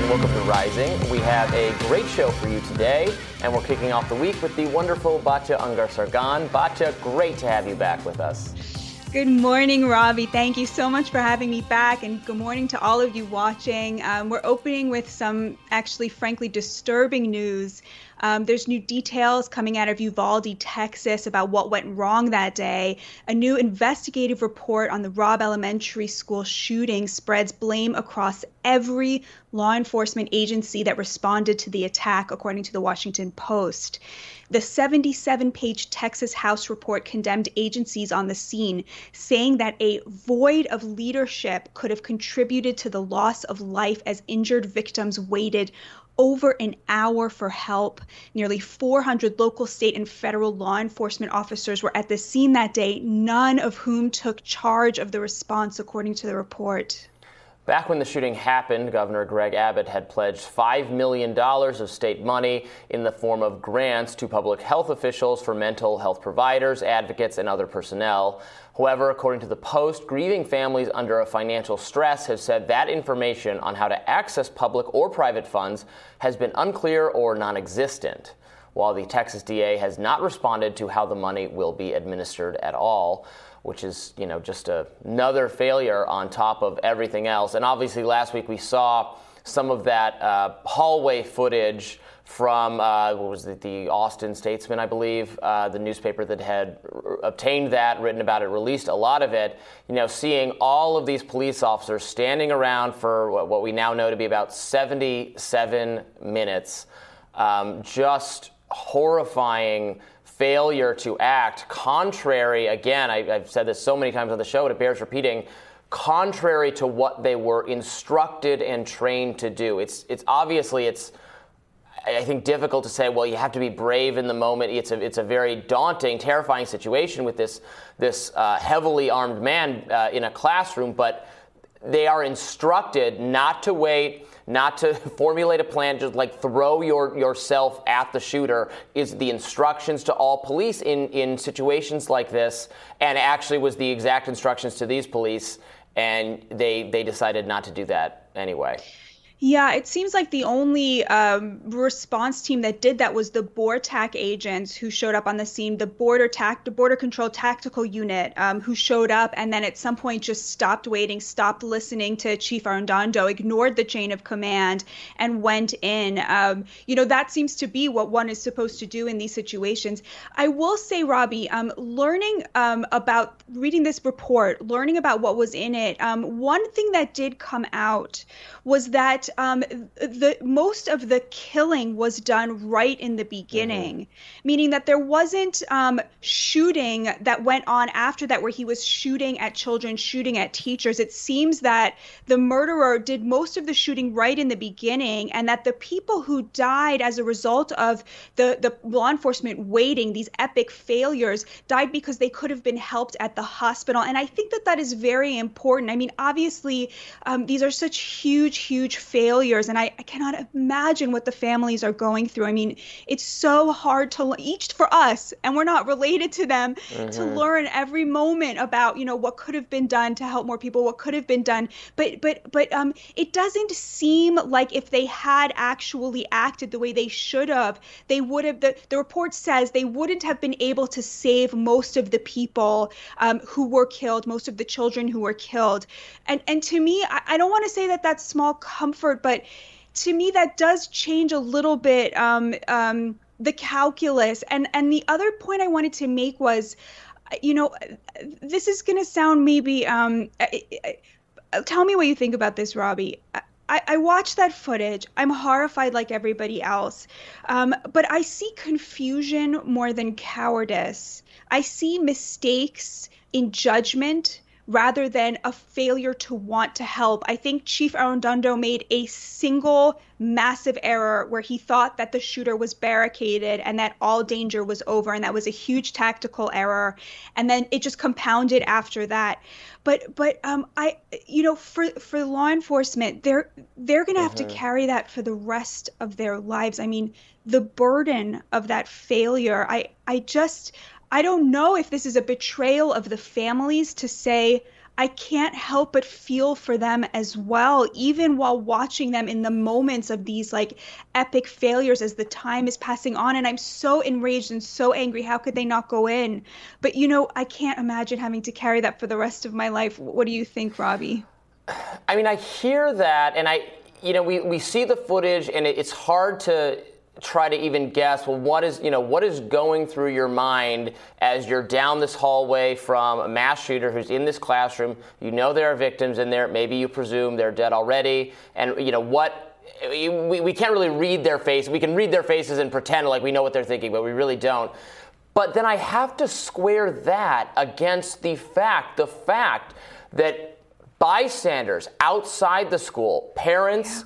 and welcome to Rising. We have a great show for you today, and we're kicking off the week with the wonderful Batya Ungar Sargon. Batya, great to have you back with us. Good morning, Robby. Thank you so much for having me back, and good morning to all of you watching. Um, we're opening with some actually, frankly, disturbing news. Um, there's new details coming out of Uvalde, Texas, about what went wrong that day. A new investigative report on the Robb Elementary School shooting spreads blame across every law enforcement agency that responded to the attack, according to the Washington Post. The 77 page Texas House report condemned agencies on the scene, saying that a void of leadership could have contributed to the loss of life as injured victims waited over an hour for help. Nearly 400 local, state, and federal law enforcement officers were at the scene that day, none of whom took charge of the response, according to the report. Back when the shooting happened, Governor Greg Abbott had pledged $5 million of state money in the form of grants to public health officials for mental health providers, advocates, and other personnel. However, according to the Post, grieving families under a financial stress have said that information on how to access public or private funds has been unclear or non existent. While the Texas DA has not responded to how the money will be administered at all which is you know just a, another failure on top of everything else. And obviously, last week we saw some of that uh, hallway footage from uh, what was it, the Austin Statesman, I believe, uh, the newspaper that had r- obtained that, written about it, released a lot of it. You know, seeing all of these police officers standing around for what, what we now know to be about 77 minutes, um, just horrifying failure to act contrary, again, I, have said this so many times on the show, it bears repeating, contrary to what they were instructed and trained to do. It's, it's obviously, it's, I think, difficult to say, well, you have to be brave in the moment. It's a, it's a very daunting, terrifying situation with this, this uh, heavily armed man uh, in a classroom, but they are instructed not to wait not to formulate a plan, just like throw your, yourself at the shooter, is the instructions to all police in, in situations like this, and actually was the exact instructions to these police, and they, they decided not to do that anyway. Yeah, it seems like the only um, response team that did that was the BORTAC agents who showed up on the scene, the border tac- the border control tactical unit um, who showed up and then at some point just stopped waiting, stopped listening to Chief Arredondo, ignored the chain of command, and went in. Um, you know, that seems to be what one is supposed to do in these situations. I will say, Robby, um, learning um, about reading this report, learning about what was in it, um, one thing that did come out was that um, the most of the killing was done right in the beginning, mm-hmm. meaning that there wasn't um, shooting that went on after that where he was shooting at children, shooting at teachers. It seems that the murderer did most of the shooting right in the beginning, and that the people who died as a result of the the law enforcement waiting, these epic failures, died because they could have been helped at the hospital. And I think that that is very important. I mean, obviously, um, these are such huge, huge failures failures and I, I, cannot imagine what the families are going through. I mean it's so hard to each for us and we're not related to them mm-hmm. to learn every moment about you know what could have been done to help more people what could have been done. But but but um it doesn't seem like if they had actually acted the way they should have they would have the, the report says they wouldn't have been able to save most of the people um, who were killed most of the children who were killed. And and to me i, I don't want to say that that's small comfort but to me that does change a little bit um, um, the calculus. And and the other point I wanted to make was, you know, this is going to sound maybe. Um, tell me what you think about this, Robby. I, I watched that footage. I'm horrified like everybody else. Um, but I see confusion more than cowardice. I see mistakes in judgment rather than a failure to want to help. I think Chief Arredondo made a single massive error where he thought that the shooter was barricaded and that all danger was over and that was a huge tactical error and then it just compounded after that but but um i you know for for law enforcement they're they're going to have to mm-hmm. carry that for the rest of their lives i mean the burden of that failure i i just I don't know if this is a betrayal of the families to say, I can't help but feel for them as well, even while watching them in the moments of these like epic failures as the time is passing on. And I'm so enraged and so angry. How could they not go in? But you know, I can't imagine having to carry that for the rest of my life. What do you think, Robby? I mean, I hear that, and I, you know, we, we see the footage, and it's hard to try to even guess well what is you know what is going through your mind as you're down this hallway from a mass shooter who's in this classroom? You know there are victims in there. Maybe you presume they're dead already. And you know what we, we can't really read their face. We can read their faces and pretend like we know what they're thinking but we really don't. But then i have to square that against the fact the fact that bystanders outside the school parents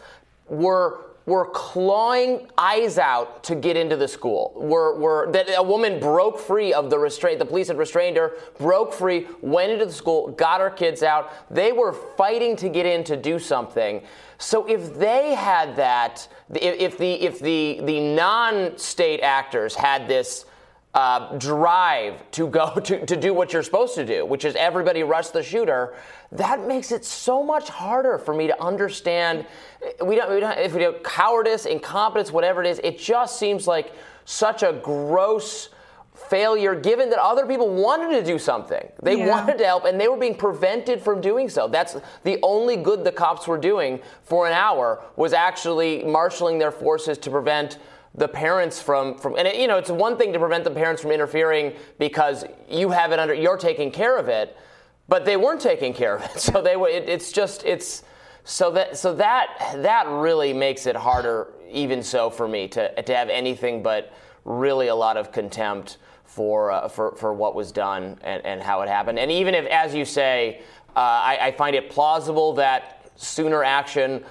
yeah. were were clawing eyes out to get into the school. Were, were that a woman broke free of the restraint. The police had restrained her, broke free, went into the school, got her kids out. They were fighting to get in to do something. So if they had that, if, the if the the non-state actors had this uh, drive to go to, to do what you're supposed to do, which is everybody rush the shooter, that makes it so much harder for me to understand. Eh, we don't, we don't if we do cowardice, incompetence, whatever it is, it just seems like such a gross failure given that other people wanted to do something. They yeah. wanted to help and they were being prevented from doing so. That's the only good the cops were doing for an hour was actually marshaling their forces to prevent the parents from from and it, you know it's one thing to prevent the parents from interfering because you have it under you're taking care of it but they weren't taking care of it so they were it, it's just it's so that so that that really makes it harder even so for me to to have anything but really a lot of contempt for uh, for for what was done and, and how it happened and even if as you say uh, I, I find it plausible that sooner action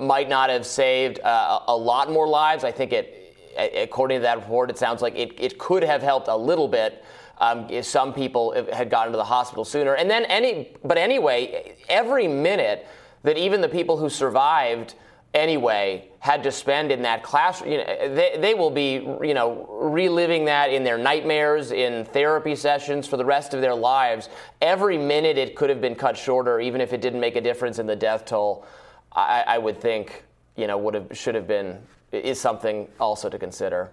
might not have saved uh, a lot more lives. I think it according to that report, it sounds like it, it could have helped a little bit. Um, some people had gotten to the hospital sooner, and then any, but anyway, every minute that even the people who survived anyway had to spend in that class, you know, they, they will be, you know, reliving that in their nightmares, in therapy sessions for the rest of their lives. Every minute it could have been cut shorter, even if it didn't make a difference in the death toll. I, I would think, you know, would have should have been is something also to consider.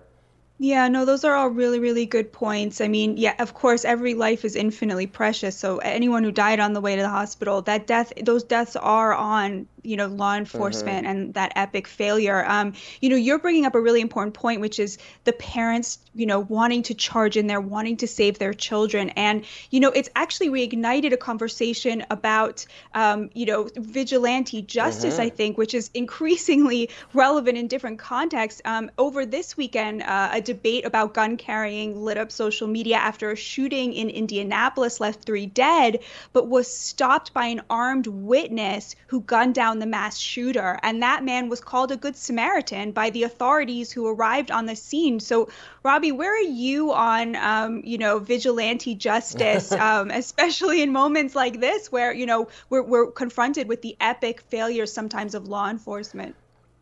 Yeah, no, those are all really, really good points. I mean, yeah, of course, every life is infinitely precious. So anyone who died on the way to the hospital, that death, those deaths are on you know law enforcement mm-hmm. and that epic failure um, you know you're bringing up a really important point which is the parents you know wanting to charge in there wanting to save their children and you know it's actually reignited a conversation about um, you know vigilante justice mm-hmm. i think which is increasingly relevant in different contexts um, over this weekend uh, a debate about gun carrying lit up social media after a shooting in indianapolis left three dead but was stopped by an armed witness who gunned down the mass shooter. And that man was called a good Samaritan by the authorities who arrived on the scene. So, Robby, where are you on, um, you know, vigilante justice, um, especially in moments like this where, you know, we're, we're confronted with the epic failures sometimes of law enforcement?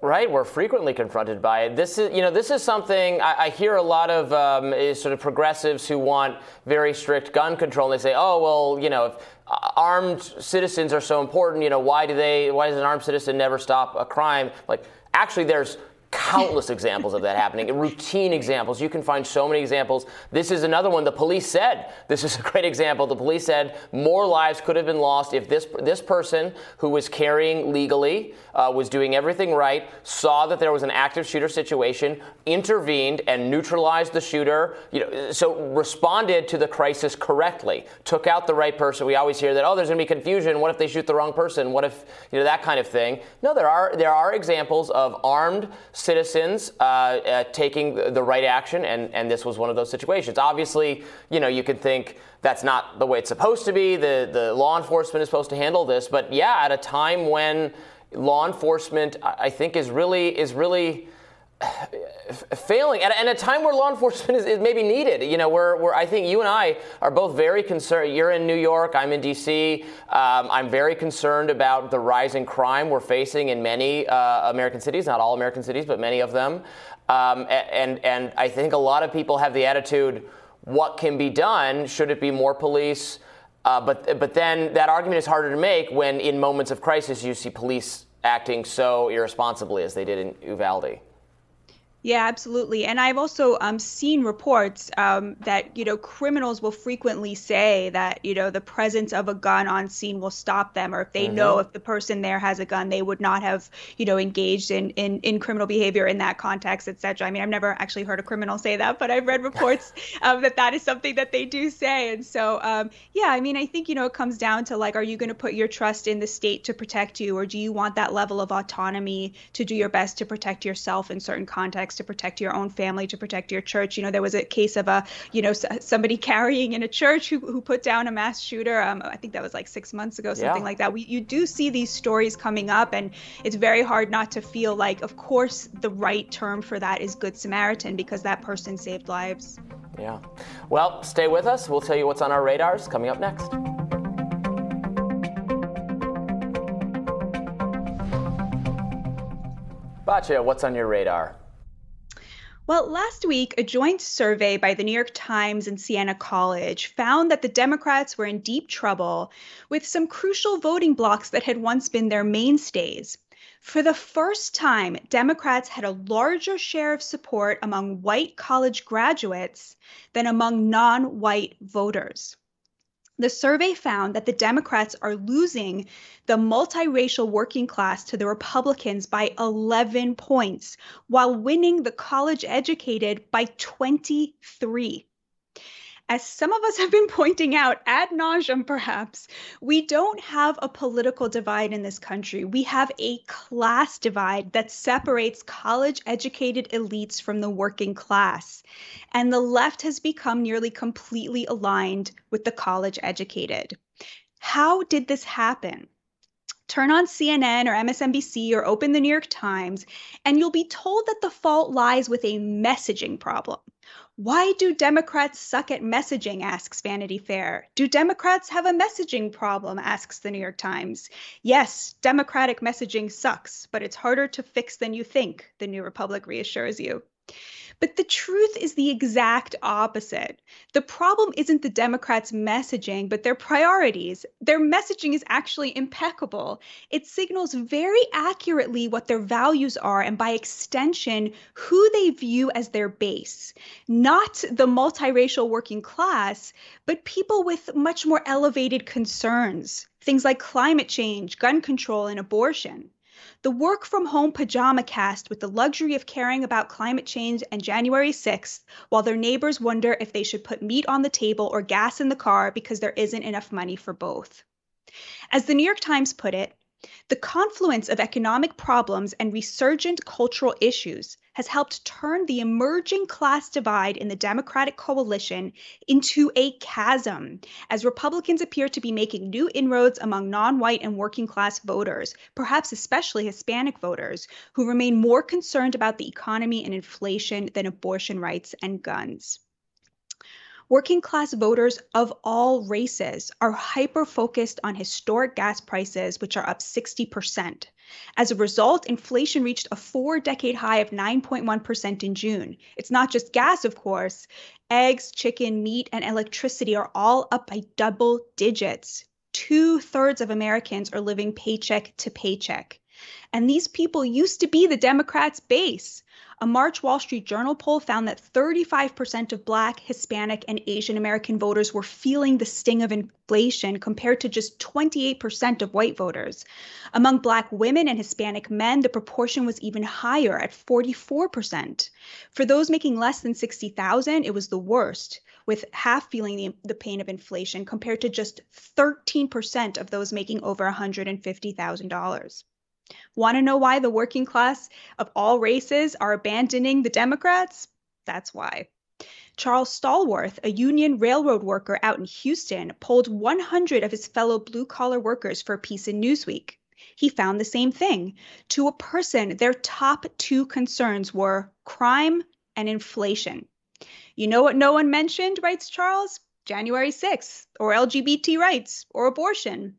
Right, we're frequently confronted by it. This is, you know, this is something I, I hear a lot of um, sort of progressives who want very strict gun control. And they say, "Oh, well, you know, if armed citizens are so important, you know, why do they? Why does an armed citizen never stop a crime?" Like, actually, there's countless examples of that happening, routine examples. You can find so many examples. This is another one. The police said this is a great example. The police said more lives could have been lost if this this person who was carrying legally uh, was doing everything right, saw that there was an active shooter situation, intervened and neutralized the shooter. You know, so responded to the crisis correctly, took out the right person. We always hear that oh, there's going to be confusion. What if they shoot the wrong person? What if you know that kind of thing? No, there are there are examples of armed citizens uh, uh, taking the right action, and, and this was one of those situations. Obviously, you know, you could think that's not the way it's supposed to be. The, the law enforcement is supposed to handle this, but yeah, at a time when law enforcement, I think, is really is really failing at, at, a time where law enforcement is, is, maybe needed. You know, where, where I think you and I are both very concerned. You're in New York, I'm in D.C. Um, I'm very concerned about the rising crime we're facing in many uh, American cities, not all American cities, but many of them. Um, and, and I think a lot of people have the attitude, what can be done? Should it be more police? Uh, but but then that argument is harder to make when in moments of crisis you see police acting so irresponsibly as they did in Uvalde. Yeah, absolutely. And I've also um, seen reports um, that you know criminals will frequently say that you know the presence of a gun on scene will stop them, or if they mm-hmm. know if the person there has a gun, they would not have you know engaged in in, in criminal behavior in that context, etc. I mean, I've never actually heard a criminal say that, but I've read reports um, that that is something that they do say. And so, um, yeah, I mean, I think you know it comes down to like, are you going to put your trust in the state to protect you, or do you want that level of autonomy to do your best to protect yourself in certain contexts? To protect your own family, to protect your church. You know, there was a case of a, you know, somebody carrying in a church who, who put down a mass shooter. Um, I think that was like six months ago, something yeah. like that. We, you do see these stories coming up, and it's very hard not to feel like, of course, the right term for that is Good Samaritan because that person saved lives. Yeah. Well, stay with us. We'll tell you what's on our radars coming up next. Batya, what's on your radar? Well, last week, a joint survey by the New York Times and Siena College found that the Democrats were in deep trouble with some crucial voting blocks that had once been their mainstays. For the first time, Democrats had a larger share of support among white college graduates than among non white voters. The survey found that the Democrats are losing the multiracial working class to the Republicans by 11 points, while winning the college educated by 23 as some of us have been pointing out ad nauseum, perhaps, we don't have a political divide in this country. We have a class divide that separates college educated elites from the working class. And the left has become nearly completely aligned with the college educated. How did this happen? turn on CNN or MSNBC or open the New York Times, and you'll be told that the fault lies with a messaging problem. Why do Democrats suck at messaging? asks Vanity Fair. Do Democrats have a messaging problem? asks the New York Times. Yes, Democratic messaging sucks, but it's harder to fix than you think, the New Republic reassures you. But the truth is the exact opposite. The problem isn't the Democrats' messaging, but their priorities. Their messaging is actually impeccable. It signals very accurately what their values are and, by extension, who they view as their base. Not the multiracial working class, but people with much more elevated concerns. Things like climate change, gun control, and abortion. The work from home pajama cast with the luxury of caring about climate change and January 6th, while their neighbors wonder if they should put meat on the table or gas in the car because there isn't enough money for both. As the New York Times put it, the confluence of economic problems and resurgent cultural issues has helped turn the emerging class divide in the Democratic coalition into a chasm, as Republicans appear to be making new inroads among non white and working class voters, perhaps especially Hispanic voters, who remain more concerned about the economy and inflation than abortion rights and guns. Working class voters of all races are hyper focused on historic gas prices, which are up 60%. As a result, inflation reached a four decade high of 9.1% in June. It's not just gas, of course. Eggs, chicken, meat, and electricity are all up by double digits. Two thirds of Americans are living paycheck to paycheck. And these people used to be the Democrats' base. A March Wall Street Journal poll found that 35% of Black, Hispanic, and Asian American voters were feeling the sting of inflation compared to just 28% of white voters. Among Black women and Hispanic men, the proportion was even higher at 44%. For those making less than 60,000, it was the worst with half feeling the, the pain of inflation compared to just 13% of those making over $150,000. Want to know why the working class of all races are abandoning the Democrats? That's why. Charles Stallworth, a union railroad worker out in Houston, polled 100 of his fellow blue collar workers for a piece in Newsweek. He found the same thing. To a person, their top two concerns were crime and inflation. You know what no one mentioned, writes Charles? January 6th, or LGBT rights, or abortion.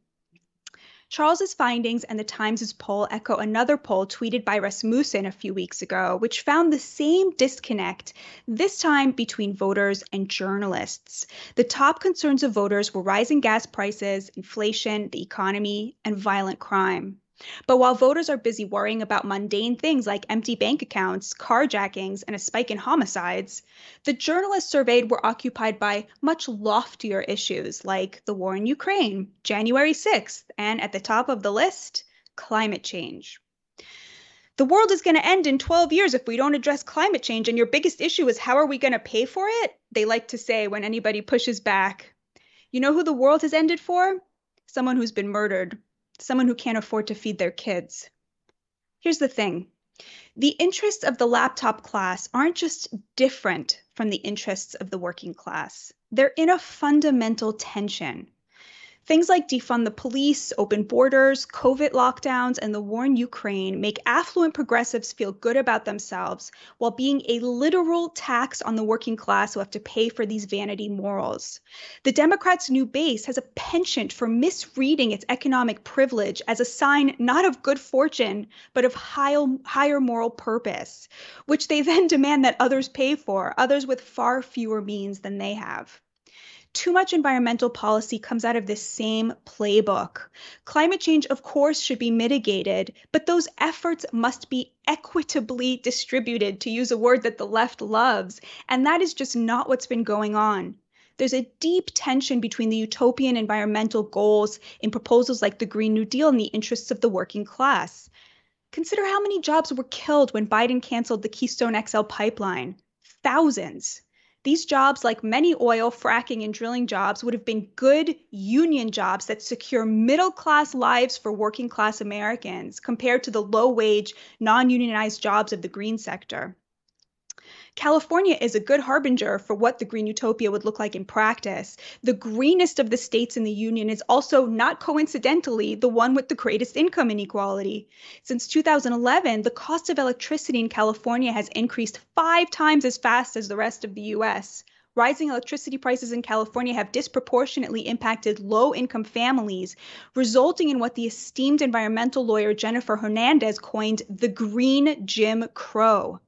Charles's findings and the Times' poll echo another poll tweeted by Rasmussen a few weeks ago, which found the same disconnect, this time between voters and journalists. The top concerns of voters were rising gas prices, inflation, the economy, and violent crime. But while voters are busy worrying about mundane things like empty bank accounts, carjackings, and a spike in homicides, the journalists surveyed were occupied by much loftier issues like the war in Ukraine, January 6th, and at the top of the list, climate change. The world is going to end in 12 years if we don't address climate change, and your biggest issue is how are we going to pay for it? They like to say when anybody pushes back. You know who the world has ended for? Someone who's been murdered someone who can't afford to feed their kids. Here's the thing the interests of the laptop class aren't just different from the interests of the working class, they're in a fundamental tension. Things like defund the police, open borders, COVID lockdowns, and the war in Ukraine make affluent progressives feel good about themselves while being a literal tax on the working class who have to pay for these vanity morals. The Democrats' new base has a penchant for misreading its economic privilege as a sign not of good fortune, but of high, higher moral purpose, which they then demand that others pay for, others with far fewer means than they have too much environmental policy comes out of this same playbook. Climate change, of course, should be mitigated, but those efforts must be equitably distributed, to use a word that the left loves. And that is just not what's been going on. There's a deep tension between the utopian environmental goals in proposals like the Green New Deal and the interests of the working class. Consider how many jobs were killed when Biden canceled the Keystone XL pipeline. Thousands. These jobs, like many oil, fracking, and drilling jobs, would have been good union jobs that secure middle class lives for working class Americans compared to the low wage, non unionized jobs of the green sector. California is a good harbinger for what the green utopia would look like in practice. The greenest of the states in the union is also, not coincidentally, the one with the greatest income inequality. Since 2011, the cost of electricity in California has increased five times as fast as the rest of the US. Rising electricity prices in California have disproportionately impacted low income families, resulting in what the esteemed environmental lawyer Jennifer Hernandez coined the green Jim Crow.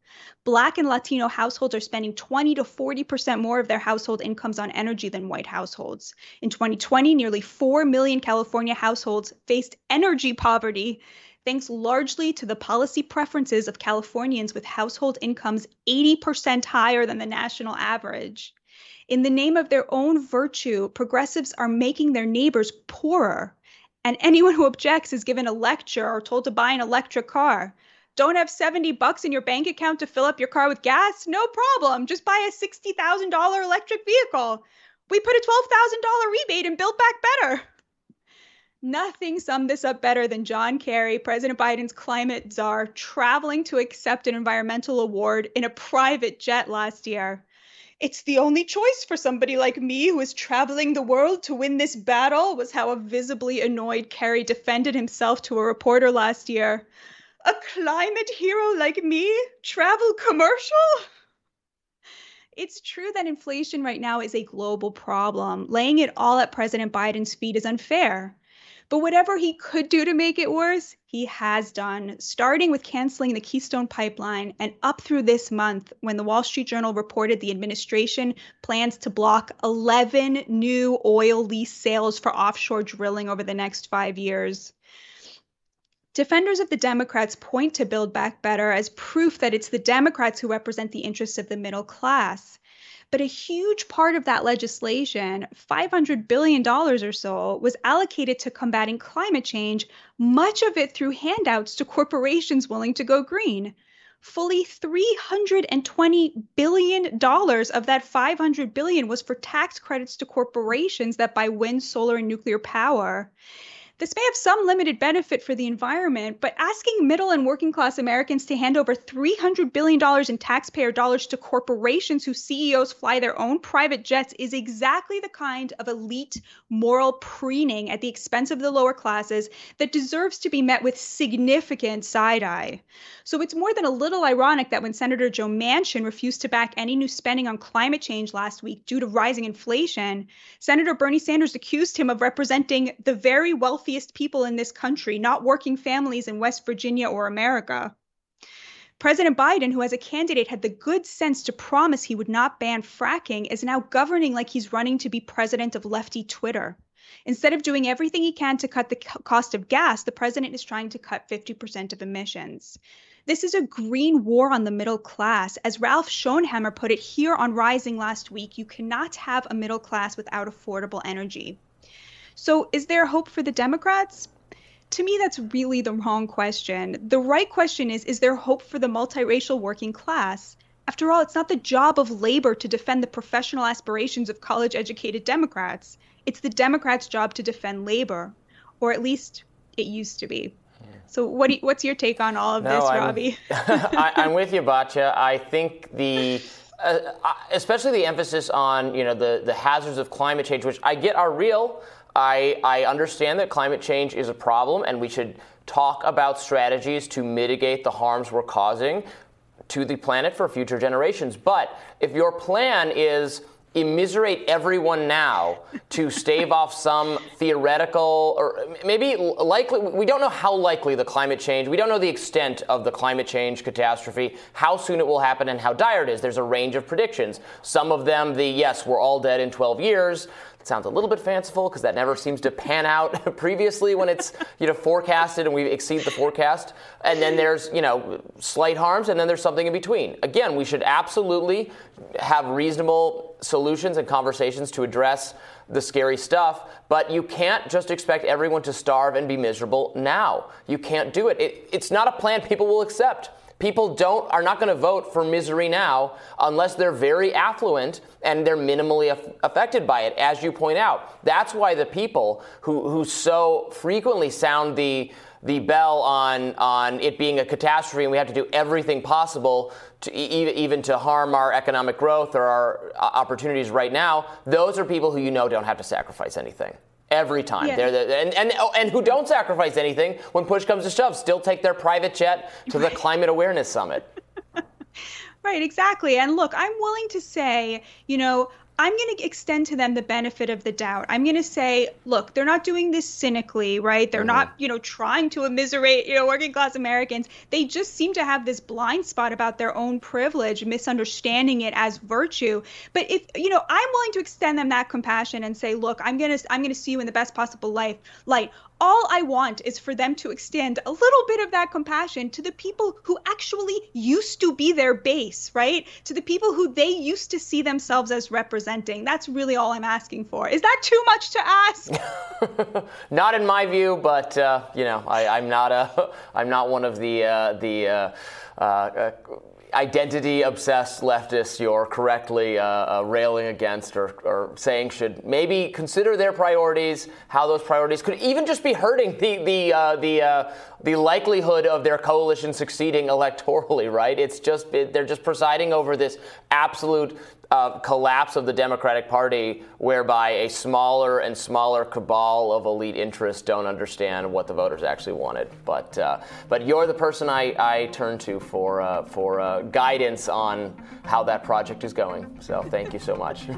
Black and Latino households are spending 20 to 40% more of their household incomes on energy than white households. In 2020, nearly 4 million California households faced energy poverty, thanks largely to the policy preferences of Californians with household incomes 80% higher than the national average. In the name of their own virtue, progressives are making their neighbors poorer. And anyone who objects is given a lecture or told to buy an electric car. Don't have 70 bucks in your bank account to fill up your car with gas? No problem. Just buy a $60,000 electric vehicle. We put a $12,000 rebate and build back better. Nothing summed this up better than John Kerry, President Biden's climate czar, traveling to accept an environmental award in a private jet last year. It's the only choice for somebody like me who is traveling the world to win this battle, was how a visibly annoyed Kerry defended himself to a reporter last year a climate hero like me travel commercial? It's true that inflation right now is a global problem. Laying it all at President Biden's feet is unfair. But whatever he could do to make it worse, he has done, starting with canceling the Keystone Pipeline and up through this month when the Wall Street Journal reported the administration plans to block 11 new oil lease sales for offshore drilling over the next five years. Defenders of the Democrats point to Build Back Better as proof that it's the Democrats who represent the interests of the middle class. But a huge part of that legislation, $500 billion or so, was allocated to combating climate change, much of it through handouts to corporations willing to go green. Fully $320 billion of that 500 billion was for tax credits to corporations that buy wind, solar, and nuclear power. This may have some limited benefit for the environment, but asking middle and working class Americans to hand over $300 billion in taxpayer dollars to corporations whose CEOs fly their own private jets is exactly the kind of elite moral preening at the expense of the lower classes that deserves to be met with significant side eye. So it's more than a little ironic that when Senator Joe Manchin refused to back any new spending on climate change last week due to rising inflation, Senator Bernie Sanders accused him of representing the very wealthy wealthiest people in this country, not working families in West Virginia or America. President Biden, who as a candidate had the good sense to promise he would not ban fracking, is now governing like he's running to be president of lefty Twitter. Instead of doing everything he can to cut the cost of gas, the president is trying to cut 50% of emissions. This is a green war on the middle class. As Ralph Schoellhammer put it here on Rising last week, you cannot have a middle class without affordable energy. So, is there hope for the Democrats? To me, that's really the wrong question. The right question is Is there hope for the multiracial working class? After all, it's not the job of labor to defend the professional aspirations of college educated Democrats. It's the Democrats' job to defend labor, or at least it used to be. So, what you, what's your take on all of no, this, I'm, Robby? I, am with you, Batya. I think the uh, especially the emphasis on you know the the hazards of climate change, which I get are real. I I understand that climate change is a problem, and we should talk about strategies to mitigate the harms we're causing to the planet for future generations. But if your plan is immiserate everyone now to stave off some theoretical or maybe likely we don't know how likely the climate change we don't know the extent of the climate change catastrophe how soon it will happen and how dire it is. There's a range of predictions. Some of them the yes we're all dead in 12 years sounds a little bit fanciful because that never seems to pan out previously when it's you know forecasted and we exceed the forecast. And then there's you know slight harms, and then there's something in between. Again, we should absolutely have reasonable solutions and conversations to address the scary stuff, but you can't just expect everyone to starve and be miserable now. You can't do it. it it's not a plan people will accept. People don't are not going to vote for misery now unless they're very affluent and they're minimally af- affected by it, as you point out. That's why the people who who so frequently sound the the bell on on it being a catastrophe and we have to do everything possible to e- even to harm our economic growth or our uh, opportunities right now. Those are people who you know don't have to sacrifice anything every time. Yeah. They're the, and, and, oh, and who don't sacrifice anything when push comes to shove, still take their private jet to the Climate Awareness Summit. right, exactly. And look, I'm willing to say, you know, I'm going to extend to them the benefit of the doubt. I'm going to say, look, they're not doing this cynically, right? They're mm-hmm. not, you know, trying to immiserate, you know, working class Americans. They just seem to have this blind spot about their own privilege, misunderstanding it as virtue. But if, you know, I'm willing to extend them that compassion and say, look, I'm going to I'm going to see you in the best possible life light all I want is for them to extend a little bit of that compassion to the people who actually used to be their base, right? To the people who they used to see themselves as representing. That's really all I'm asking for. Is that too much to ask? not in my view, but uh, you know, I, am not a, I'm not one of the uh, the. Uh, uh identity obsessed leftists you're correctly uh, uh, railing against or, or, saying should maybe consider their priorities, how those priorities could even just be hurting the, the, uh, the, uh, the likelihood of their coalition succeeding electorally, right? It's just, it, they're just presiding over this absolute uh, collapse of the Democratic Party, whereby a smaller and smaller cabal of elite interests don't understand what the voters actually wanted. But uh, but you're the person I, I turn to for uh, for uh, guidance on how that project is going. So thank you so much.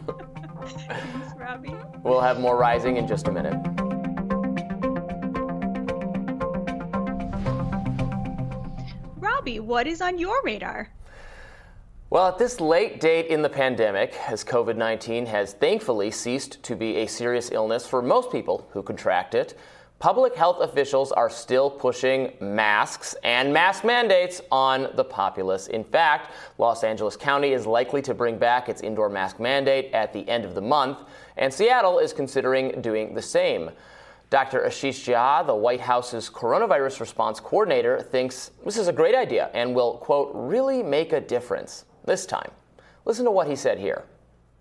Thanks, Robby. We'll have more rising in just a minute. Robby, what is on your radar? Well, at this late date in the pandemic, as COVID 19 has thankfully ceased to be a serious illness for most people who contract it, public health officials are still pushing masks and mask mandates on the populace. In fact, Los Angeles County is likely to bring back its indoor mask mandate at the end of the month, and Seattle is considering doing the same. Dr. Ashish Jha, the White House's coronavirus response coordinator, thinks this is a great idea and will, quote, really make a difference this time. Listen to what he said here.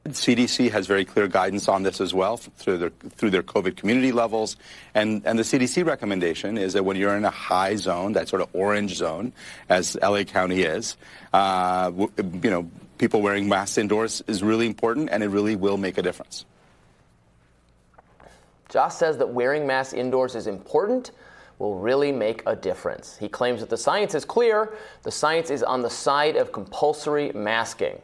CDC has very clear guidance on this as well through their through their COVID community levels, and and the CDC recommendation is that when you're in a high zone, that sort of orange zone, as LA County is, uh, you know, people wearing masks indoors is really important, and it really will make a difference. Jha says that wearing masks indoors is important will really make a difference. He claims that the science is clear, the science is on the side of compulsory masking.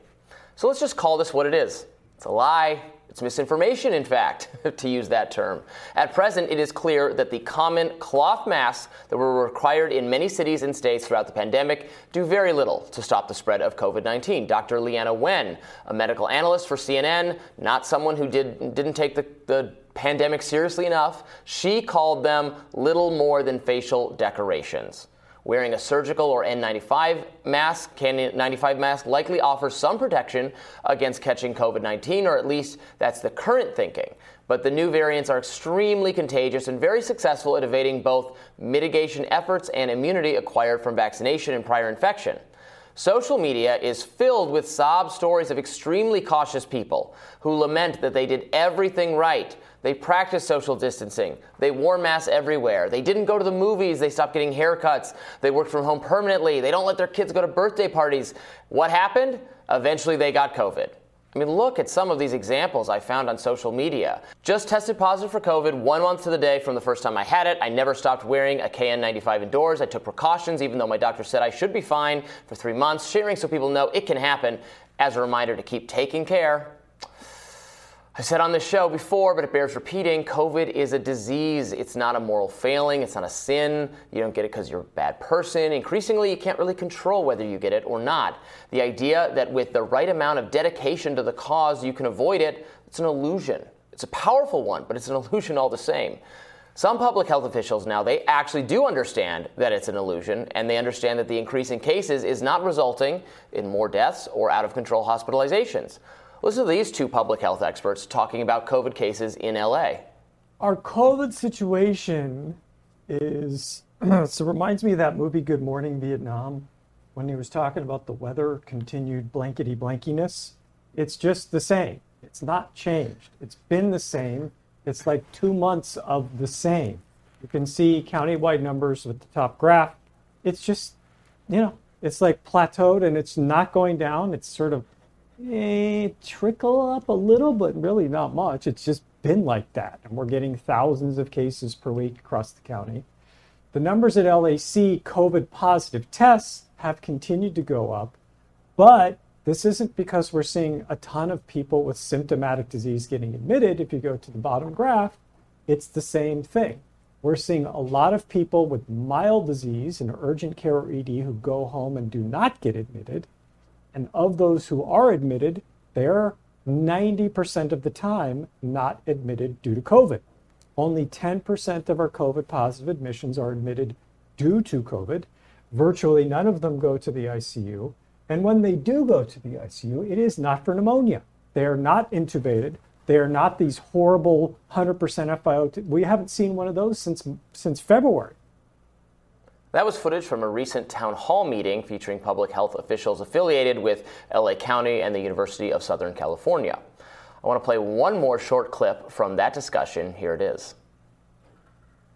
So let's just call this what it is it's a lie, It's misinformation, in fact, to use that term. At present, it is clear that the common cloth masks that were required in many cities and states throughout the pandemic do very little to stop the spread of COVID 19. Dr. Leana Wen, a medical analyst for CNN, not someone who did, didn't take the, the pandemic seriously enough, she called them little more than facial decorations. Wearing a surgical or N95 mask, KN95 mask, likely offers some protection against catching COVID 19, or at least that's the current thinking. But the new variants are extremely contagious and very successful at evading both mitigation efforts and immunity acquired from vaccination and prior infection. Social media is filled with sob stories of extremely cautious people who lament that they did everything right they practiced social distancing. They wore masks everywhere. They didn't go to the movies. They stopped getting haircuts. They worked from home permanently. They don't let their kids go to birthday parties. What happened? Eventually, they got COVID. I mean, look at some of these examples I found on social media. Just tested positive for COVID one month to the day from the first time I had it. I never stopped wearing a KN95 indoors. I took precautions, even though my doctor said I should be fine for three months, sharing so people know it can happen as a reminder to keep taking care. I said on this show before, but it bears repeating COVID is a disease. It's not a moral failing. It's not a sin. You don't get it because you're a bad person. Increasingly, you can't really control whether you get it or not. The idea that with the right amount of dedication to the cause, you can avoid it, it's an illusion. It's a powerful one, but it's an illusion all the same. Some public health officials now, they actually do understand that it's an illusion, and they understand that the increase in cases is not resulting in more deaths or out of control hospitalizations. Listen to these two public health experts talking about COVID cases in LA. Our COVID situation is, so it reminds me of that movie Good Morning Vietnam when he was talking about the weather continued blankety blankiness. It's just the same. It's not changed. It's been the same. It's like two months of the same. You can see countywide numbers with the top graph. It's just, you know, it's like plateaued and it's not going down. It's sort of trickle up a little, but really not much. It's just been like that. And we're getting thousands of cases per week across the county. The numbers at LAC, COVID positive tests, have continued to go up, but this isn't because we're seeing a ton of people with symptomatic disease getting admitted. If you go to the bottom graph, it's the same thing. We're seeing a lot of people with mild disease in urgent care or ED who go home and do not get admitted. And of those who are admitted, they're 90% of the time not admitted due to COVID. Only 10% of our COVID positive admissions are admitted due to COVID. Virtually none of them go to the ICU. And when they do go to the ICU, it is not for pneumonia. They are not intubated. They are not these horrible 100% FiO2. We haven't seen one of those since, since February. That was footage from a recent town hall meeting featuring public health officials affiliated with LA County and the University of Southern California. I want to play one more short clip from that discussion. Here it is.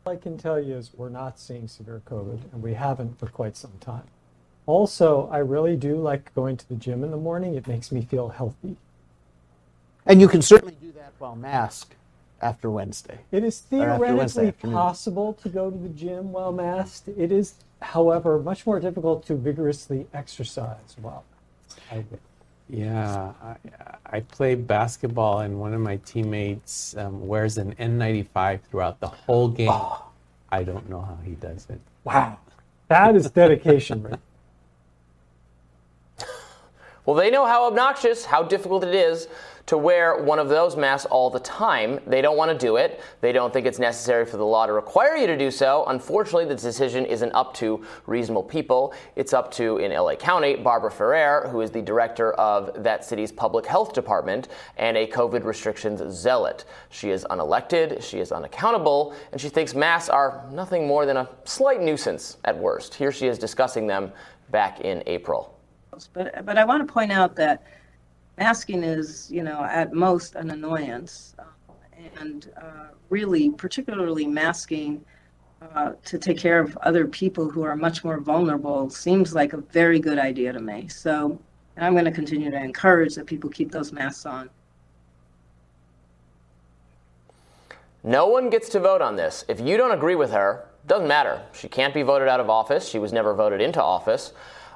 All I can tell you is we're not seeing severe COVID, and we haven't for quite some time. Also, I really do like going to the gym in the morning. It makes me feel healthy. And you can certainly do that while masked after Wednesday. It is theoretically possible to go to the gym while masked. It is, however, much more difficult to vigorously exercise while Yeah, I, I play basketball, and one of my teammates um, wears an N95 throughout the whole game. Oh. I don't know how he does it. Wow, that is dedication, right? Well, they know how obnoxious, how difficult it is to wear one of those masks all the time. They don't want to do it. They don't think it's necessary for the law to require you to do so. Unfortunately, the decision isn't up to reasonable people. It's up to, in LA County, Barbara Ferrer, who is the director of that city's public health department and a COVID restrictions zealot. She is unelected, she is unaccountable, and she thinks masks are nothing more than a slight nuisance at worst. Here she is discussing them back in April. But, but I want to point out that masking is, you know, at most an annoyance. Uh, and uh, really, particularly masking uh, to take care of other people who are much more vulnerable seems like a very good idea to me. So and I'm going to continue to encourage that people keep those masks on. No one gets to vote on this. If you don't agree with her, doesn't matter. She can't be voted out of office. She was never voted into office.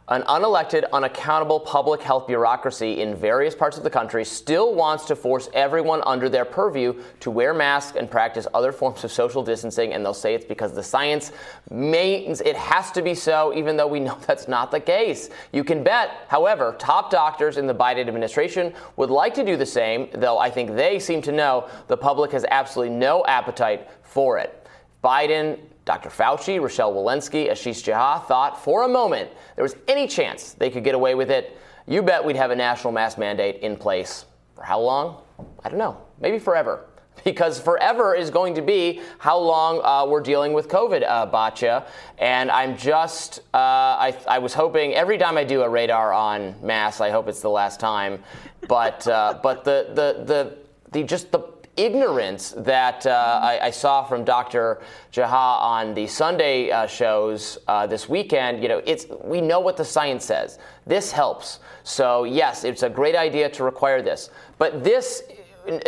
An unelected, unaccountable public health bureaucracy in various parts of the country still wants to force everyone under their purview to wear masks and practice other forms of social distancing, and they'll say it's because the science means it has to be so, even though we know that's not the case. You can bet, however, top doctors in the Biden administration would like to do the same, though I think they seem to know the public has absolutely no appetite for it. Biden Dr. Fauci, Rochelle Walensky, Ashish Jha thought for a moment there was any chance they could get away with it. You bet we'd have a national mask mandate in place. For how long? I don't know. Maybe forever. Because forever is going to be how long uh, we're dealing with COVID, uh, Batya. And I'm just, uh, I, I was hoping every time I do a radar on masks, I hope it's the last time. But, uh, but the, the, the, the, just the ignorance that uh, I, I, saw from Dr. Jha on the Sunday uh, shows uh, this weekend, you know, it's we know what the science says. This helps. So yes, it's a great idea to require this, but this.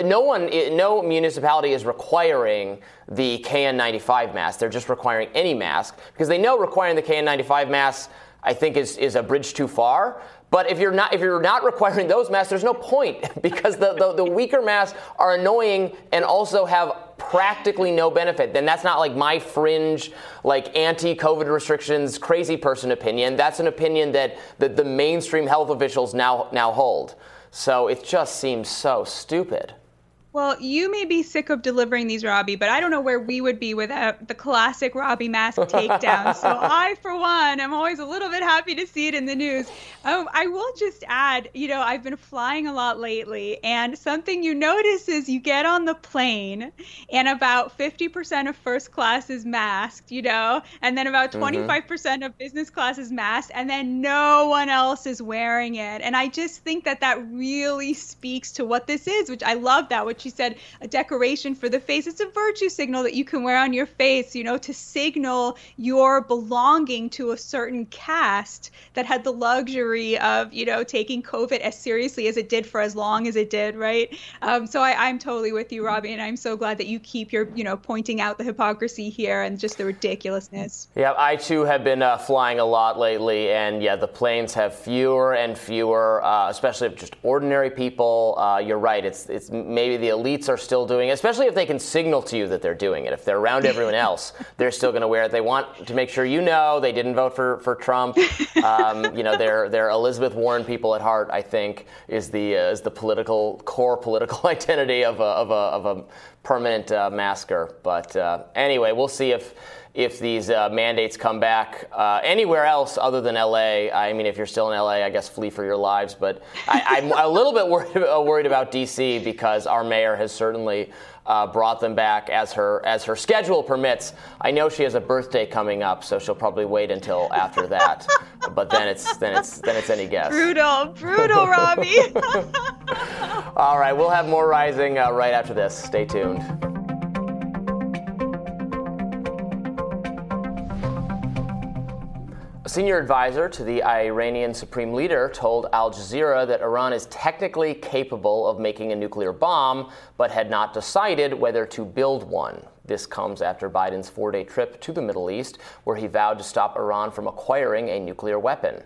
No one, no municipality is requiring the KN95 mask. They're just requiring any mask because they know requiring the KN95 mask, I think, is, is a bridge too far. But if you're not if you're not requiring those masks, there's no point because the, the, the, weaker masks are annoying and also have practically no benefit. Then that's not like my fringe, like anti-COVID restrictions, crazy person opinion. That's an opinion that, that the mainstream health officials now now hold. So it just seems so stupid. Well, you may be sick of delivering these, Robby, but I don't know where we would be without the classic Robby mask takedown. so I, for one, am always a little bit happy to see it in the news. Um, I will just add, you know, I've been flying a lot lately, and something you notice is you get on the plane, and about 50% of first class is masked, you know, and then about 25% mm-hmm. of business class is masked, and then no one else is wearing it. And I just think that that really speaks to what this is, which I love that, which she said a decoration for the face. It's a virtue signal that you can wear on your face, you know, to signal your belonging to a certain caste that had the luxury of, you know, taking COVID as seriously as it did for as long as it did, right? Um, so I, I'm totally with you, Robby, and I'm so glad that you keep your, you know, pointing out the hypocrisy here and just the ridiculousness. Yeah, I too have been uh, flying a lot lately, and yeah, the planes have fewer and fewer, uh, especially just ordinary people. Uh, you're right; it's it's maybe the elites are still doing it, especially if they can signal to you that they're doing it. If they're around everyone else, they're still going to wear it. They want to make sure you know they didn't vote for, for Trump. Um, you know, they're, they're Elizabeth Warren people at heart, I think, is the, uh, is the political, core political identity of a, of a, of a permanent uh, masker. But uh, anyway, we'll see if if these uh, mandates come back uh, anywhere else other than LA. I mean, if you're still in LA, I guess flee for your lives. But I, am a little bit worried, uh, worried about DC because our mayor has certainly. Uh, brought them back as her as her schedule permits. I know she has a birthday coming up, so she'll probably wait until after that. but then it's then it's then it's any guess. Brutal, brutal, Robby. All right, we'll have more rising uh, right after this. Stay tuned. A senior advisor to the Iranian supreme leader told Al Jazeera that Iran is technically capable of making a nuclear bomb, but had not decided whether to build one. This comes after Biden's four day trip to the Middle East, where he vowed to stop Iran from acquiring a nuclear weapon.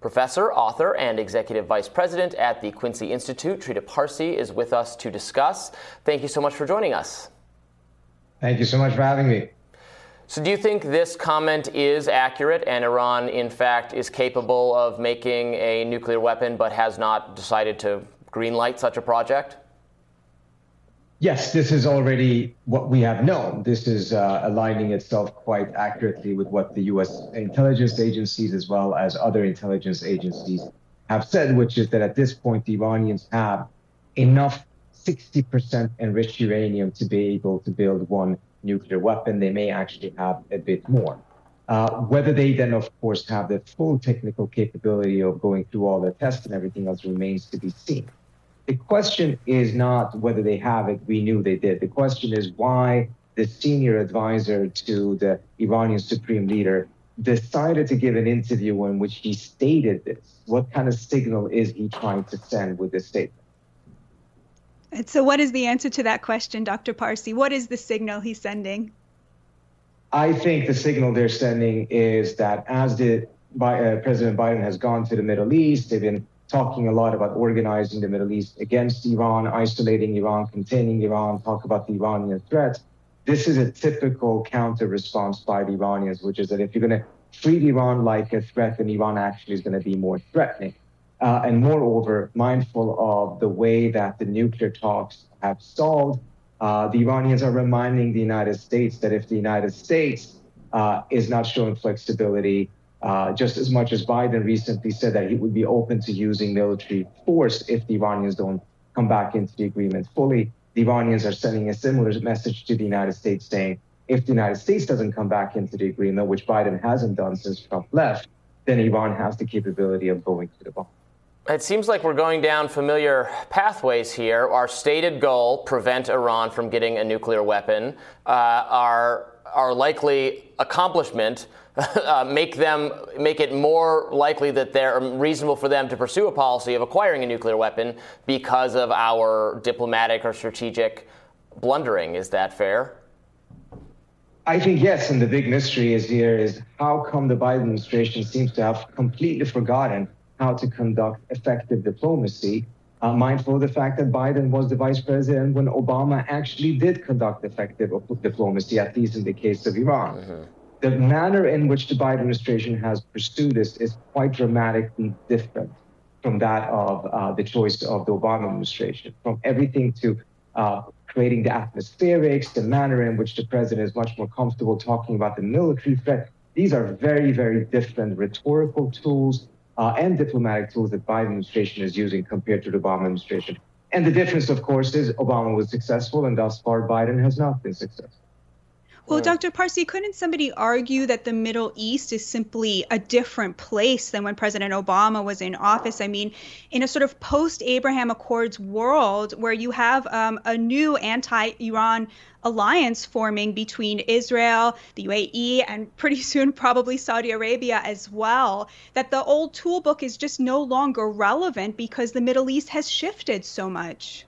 Professor, author, and executive vice president at the Quincy Institute, Trita Parsi, is with us to discuss. Thank you so much for joining us. Thank you so much for having me. So, do you think this comment is accurate and Iran, in fact, is capable of making a nuclear weapon but has not decided to greenlight such a project? Yes, this is already what we have known. This is uh, aligning itself quite accurately with what the US intelligence agencies, as well as other intelligence agencies, have said, which is that at this point, the Iranians have enough 60% enriched uranium to be able to build one nuclear weapon, they may actually have a bit more. Uh, whether they then, of course, have the full technical capability of going through all the tests and everything else remains to be seen. The question is not whether they have it, we knew they did. The question is why the senior advisor to the Iranian supreme leader decided to give an interview in which he stated this. What kind of signal is he trying to send with this statement? And so, what is the answer to that question, Dr. Parsi? What is the signal he's sending? I think the signal they're sending is that as the by, uh, President Biden has gone to the Middle East. They've been talking a lot about organizing the Middle East against Iran, isolating Iran, containing Iran, talk about the Iranian threat. This is a typical counter response by the Iranians, which is that if you're going to treat Iran like a threat, then Iran actually is going to be more threatening. Uh, and moreover, mindful of the way that the nuclear talks have stalled, uh, the Iranians are reminding the United States that if the United States uh, is not showing flexibility, uh, just as much as Biden recently said that he would be open to using military force if the Iranians don't come back into the agreement fully, the Iranians are sending a similar message to the United States saying, if the United States doesn't come back into the agreement, which Biden hasn't done since Trump left, then Iran has the capability of going to the bomb. It seems like we're going down familiar pathways here. Our stated goal, prevent Iran from getting a nuclear weapon. Uh, our, our likely accomplishment, uh, make them make it more likely that they're reasonable for them to pursue a policy of acquiring a nuclear weapon because of our diplomatic or strategic blundering. Is that fair? I think yes, and the big mystery is here is how come the Biden administration seems to have completely forgotten how to conduct effective diplomacy, uh, mindful of the fact that Biden was the vice president when Obama actually did conduct effective diplomacy, at least in the case of Iran. Mm-hmm the manner in which the Biden administration has pursued this is quite dramatically different from that of uh, the choice of the Obama administration. From everything to uh, creating the atmospherics, the manner in which the president is much more comfortable talking about the military threat. These are very, very different rhetorical tools uh, and diplomatic tools that Biden administration is using compared to the Obama administration. And the difference, of course, is Obama was successful, and thus far Biden has not been successful. Well, Dr. Parsi, couldn't somebody argue that the Middle East is simply a different place than when President Obama was in office? I mean, in a sort of post Abraham Accords world where you have um, a new anti Iran alliance forming between Israel, the UAE, and pretty soon probably Saudi Arabia as well, that the old toolbook is just no longer relevant because the Middle East has shifted so much.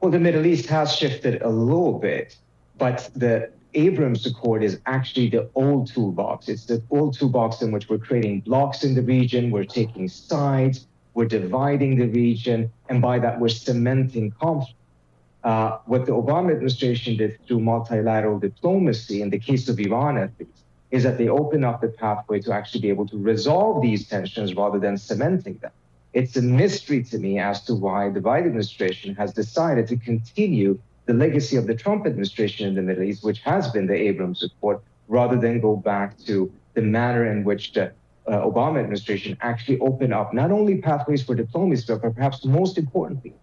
Well, the Middle East has shifted a little bit. But the Abraham Accord is actually the old toolbox. It's the old toolbox in which we're creating blocks in the region, we're taking sides, we're dividing the region, and by that, we're cementing conflict. Uh, what the Obama administration did through multilateral diplomacy, in the case of Iran at least, is that they open up the pathway to actually be able to resolve these tensions rather than cementing them. It's a mystery to me as to why the Biden administration has decided to continue the legacy of the Trump administration in the Middle East, which has been the Abraham Accord, rather than go back to the manner in which the uh, Obama administration actually opened up not only pathways for diplomacy, but perhaps most importantly,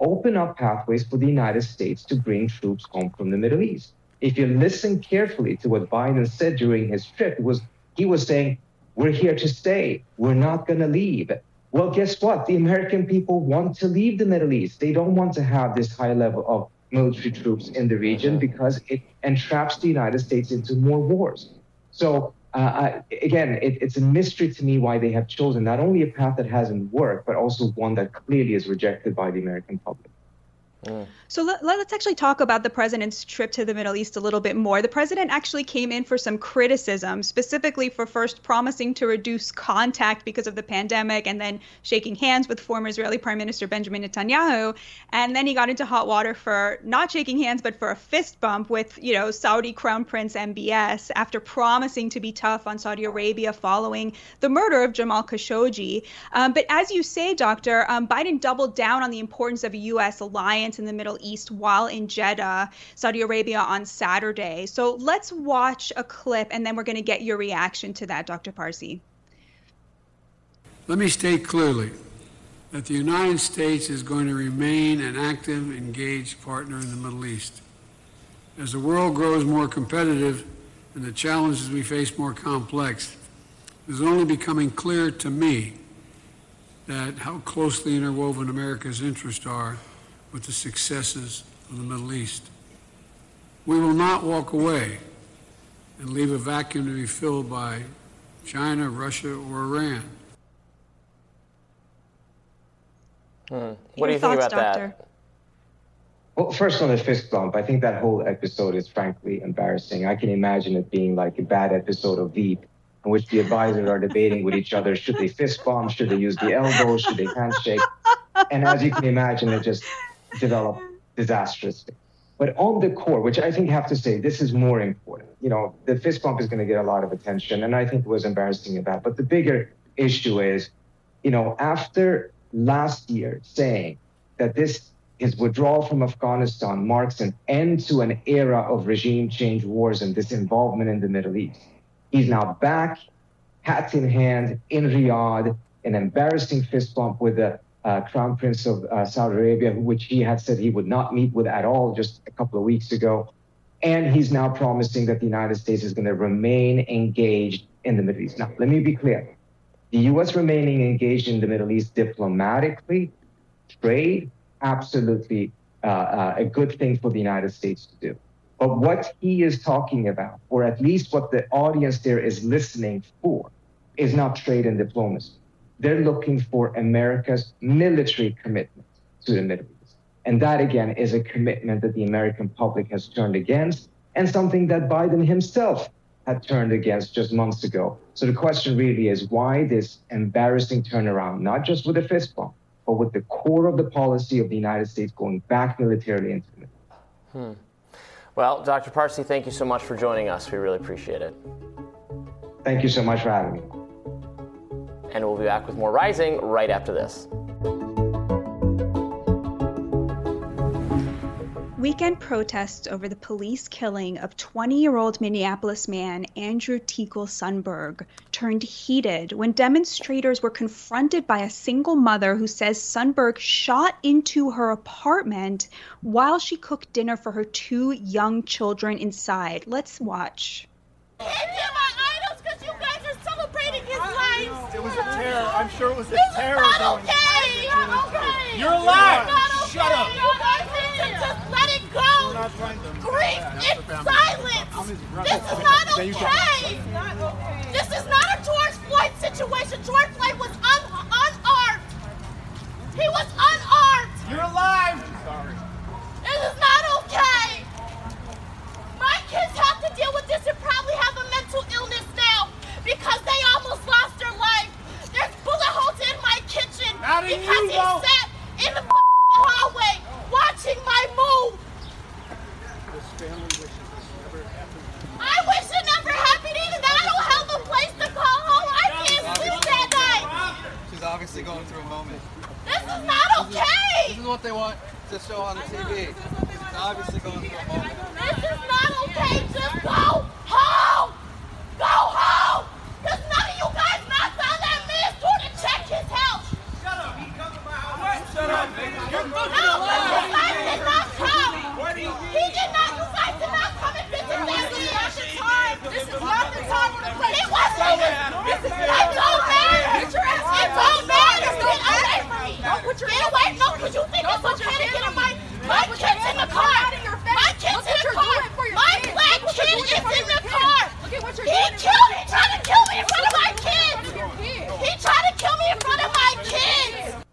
open up pathways for the United States to bring troops home from the Middle East. If you listen carefully to what Biden said during his trip, was he was saying, "We're here to stay. We're not going to leave." Well, guess what? The American people want to leave the Middle East. They don't want to have this high level of military troops in the region mm-hmm. because it entraps the United States into more wars. So uh, I, again, it, it's a mystery to me why they have chosen not only a path that hasn't worked, but also one that clearly is rejected by the American public. So let, us actually talk about the president's trip to the Middle East a little bit more. The president actually came in for some criticism, specifically for first promising to reduce contact because of the pandemic and then shaking hands with former Israeli Prime Minister Benjamin Netanyahu. And then he got into hot water for not shaking hands, but for a fist bump with, you know, Saudi Crown Prince MBS after promising to be tough on Saudi Arabia following the murder of Jamal Khashoggi. Um, but as you say, Doctor, um, Biden doubled down on the importance of a U.S. alliance in the Middle East while in Jeddah, Saudi Arabia on Saturday. So let's watch a clip and then we're going to get your reaction to that, Dr. Parsi. Let me state clearly that the United States is going to remain an active, engaged partner in the Middle East. As the world grows more competitive and the challenges we face more complex, it is only becoming clear to me that how closely interwoven America's interests are with the successes of the Middle East. We will not walk away and leave a vacuum to be filled by China, Russia, or Iran. Hmm. What Your do you thoughts, think about doctor? that? Well, first on the fist bump, I think that whole episode is frankly embarrassing. I can imagine it being like a bad episode of Veep in which the advisors are debating with each other should they fist bump, should they use the elbow, should they handshake. And as you can imagine, it just developed disastrously. But on the core, which I think have to say, this is more important. You know, the fist bump is going to get a lot of attention, and I think it was embarrassing about. But the bigger issue is, you know, after last year saying that this his withdrawal from Afghanistan marks an end to an era of regime change wars and disinvolvement in the Middle East. He's now back, hat in hand, in Riyadh, an embarrassing fist bump with the uh, Crown Prince of uh, Saudi Arabia, which he had said he would not meet with at all just a couple of weeks ago. And he's now promising that the United States is going to remain engaged in the Middle East. Now, let me be clear. The U.S. remaining engaged in the Middle East diplomatically, trade, absolutely uh, uh, a good thing for the United States to do. But what he is talking about, or at least what the audience there is listening for, is not trade and diplomacy. They're looking for America's military commitment to the Middle East. And that, again, is a commitment that the American public has turned against and something that Biden himself had turned against just months ago. So the question really is why this embarrassing turnaround, not just with the fist bump, but with the core of the policy of the United States going back militarily into the Middle East. Hmm. Well, Dr. Parsi, thank you so much for joining us. We really appreciate it. Thank you so much for having me. And we'll be back with more Rising right after this. Weekend protests over the police killing of 20 year old Minneapolis man Andrew Tekle Sundberg turned heated when demonstrators were confronted by a single mother who says Sundberg shot into her apartment while she cooked dinner for her two young children inside. Let's watch. my idols because you guys are his life. It was a terror. I'm sure it was a this terror. This is not okay. You're not okay. You're alive. Okay. Shut up. You guys need to just let it go. Grief in silence. This is not okay. This is not a George Floyd situation. George Floyd was un unarmed. He was unarmed. You're alive. Sorry. This is not okay. My kids have to deal with this and probably have a mental illness because they almost lost their life. There's bullet holes in my kitchen Not because you, he though. sat in the hallway watching my move. this I wish it never happened either. I don't have a place to call home. I can't sleep that night. She's obviously going through a moment. This is not okay. This is what they want to show on the TV. She's obviously going through a moment. This is not okay. Just go home. Go home. Killed. Me! Get away from me. Get away from me. No, because you think I'm so panicky. My kids in the car. My kids in the car. My black kid is in the car. He tried to kill me in front of my kids. He tried to kill me in front of my kids.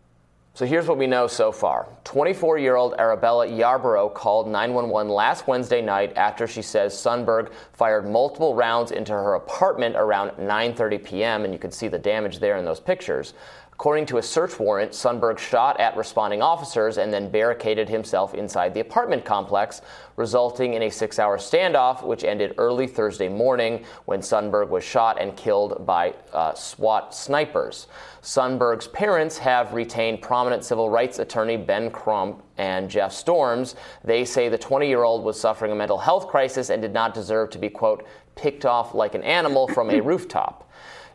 So here's what we know so far. 24 year old Arabella Yarborough called 911 last Wednesday night after she says Sundberg fired multiple rounds into her apartment around 9:30 p.m. and you can see the damage there in those pictures. According to a search warrant, Sundberg shot at responding officers and then barricaded himself inside the apartment complex, resulting in a six hour standoff, which ended early Thursday morning when Sundberg was shot and killed by uh, SWAT snipers. Sundberg's parents have retained prominent civil rights attorney Ben Crump and Jeff Storms. They say the 20 year old was suffering a mental health crisis and did not deserve to be, quote, picked off like an animal from a rooftop.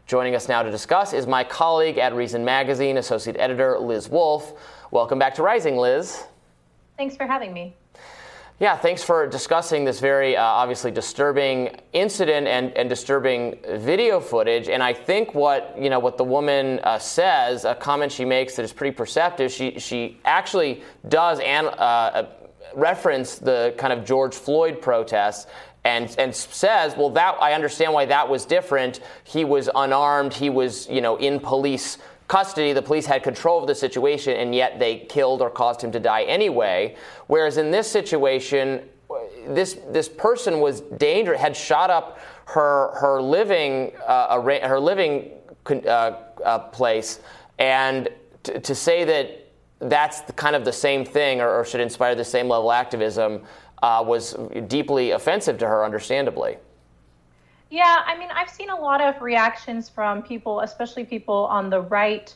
Joining us now to discuss is my colleague at Reason Magazine, Associate Editor Liz Wolfe. Welcome back to Rising, Liz. Thanks for having me. Yeah, thanks for discussing this very uh, obviously disturbing incident and, and disturbing video footage. And I think what you know what the woman uh, says, a comment she makes that is pretty perceptive. She she actually does an, uh, reference the kind of George Floyd protests and and says, well, that I understand why that was different. He was unarmed. He was you know in police custody. The police had control of the situation, and yet they killed or caused him to die anyway. Whereas in this situation, this this person was dangerous, had shot up her her living uh, her living uh, uh, place, and to say that that's kind of the same thing or, or, should inspire the same level of activism uh, was deeply offensive to her, understandably. Yeah, I mean, I've seen a lot of reactions from people, especially people on the right,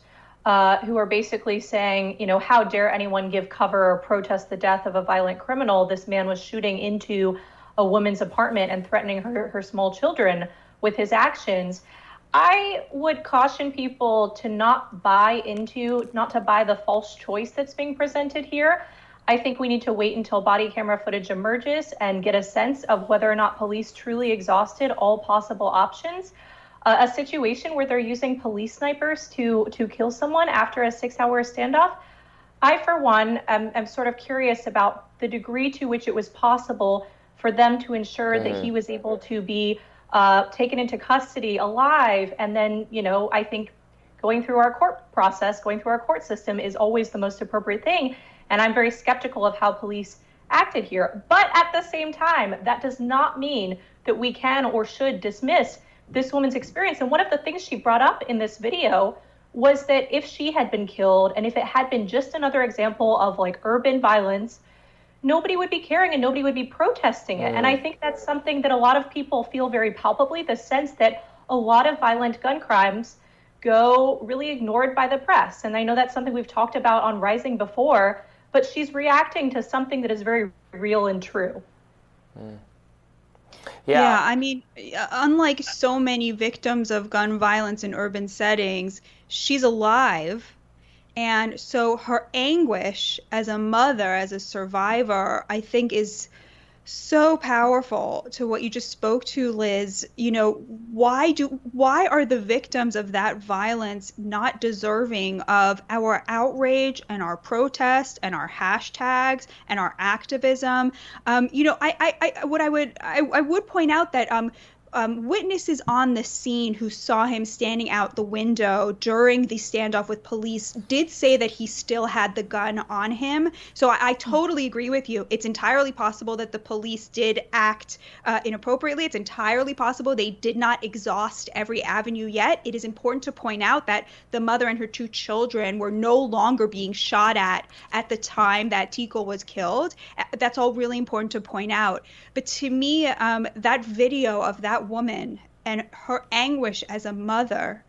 uh, who are basically saying, you know, how dare anyone give cover or protest the death of a violent criminal? This man was shooting into a woman's apartment and threatening her, her small children with his actions. I would caution people to not buy into, not to buy the false choice that's being presented here. I think we need to wait until body camera footage emerges and get a sense of whether or not police truly exhausted all possible options. Uh, a situation where they're using police snipers to to kill someone after a six-hour standoff. I, for one, am, am sort of curious about the degree to which it was possible for them to ensure mm-hmm. that he was able to be uh, taken into custody alive. And then, you know, I think going through our court process, going through our court system is always the most appropriate thing. And I'm very skeptical of how police acted here. But at the same time, that does not mean that we can or should dismiss this woman's experience. And one of the things she brought up in this video was that if she had been killed and if it had been just another example of like urban violence nobody would be caring and nobody would be protesting it. Mm. And I think that's something that a lot of people feel very palpably the sense that a lot of violent gun crimes go really ignored by the press. And I know that's something we've talked about on Rising before, but she's reacting to something that is very real and true. Mm. Yeah. yeah, I mean, unlike so many victims of gun violence in urban settings, she's alive and so her anguish as a mother, as a survivor, I think is so powerful to what you just spoke to Liz. You know why do why are the victims of that violence not deserving of our outrage and our protest and our hashtags and our activism? Um, you know I, I, I what I would I, I would point out that um, um, witnesses on the scene who saw him standing out the window during the standoff with police did say that he still had the gun on him. So I, I totally agree with you. It's entirely possible that the police did act uh, inappropriately. It's entirely possible they did not exhaust every avenue yet. It is important to point out that the mother and her two children were no longer being shot at at the time that Tico was killed. That's all really important to point out. But to me, um, that video of that woman and her anguish as a mother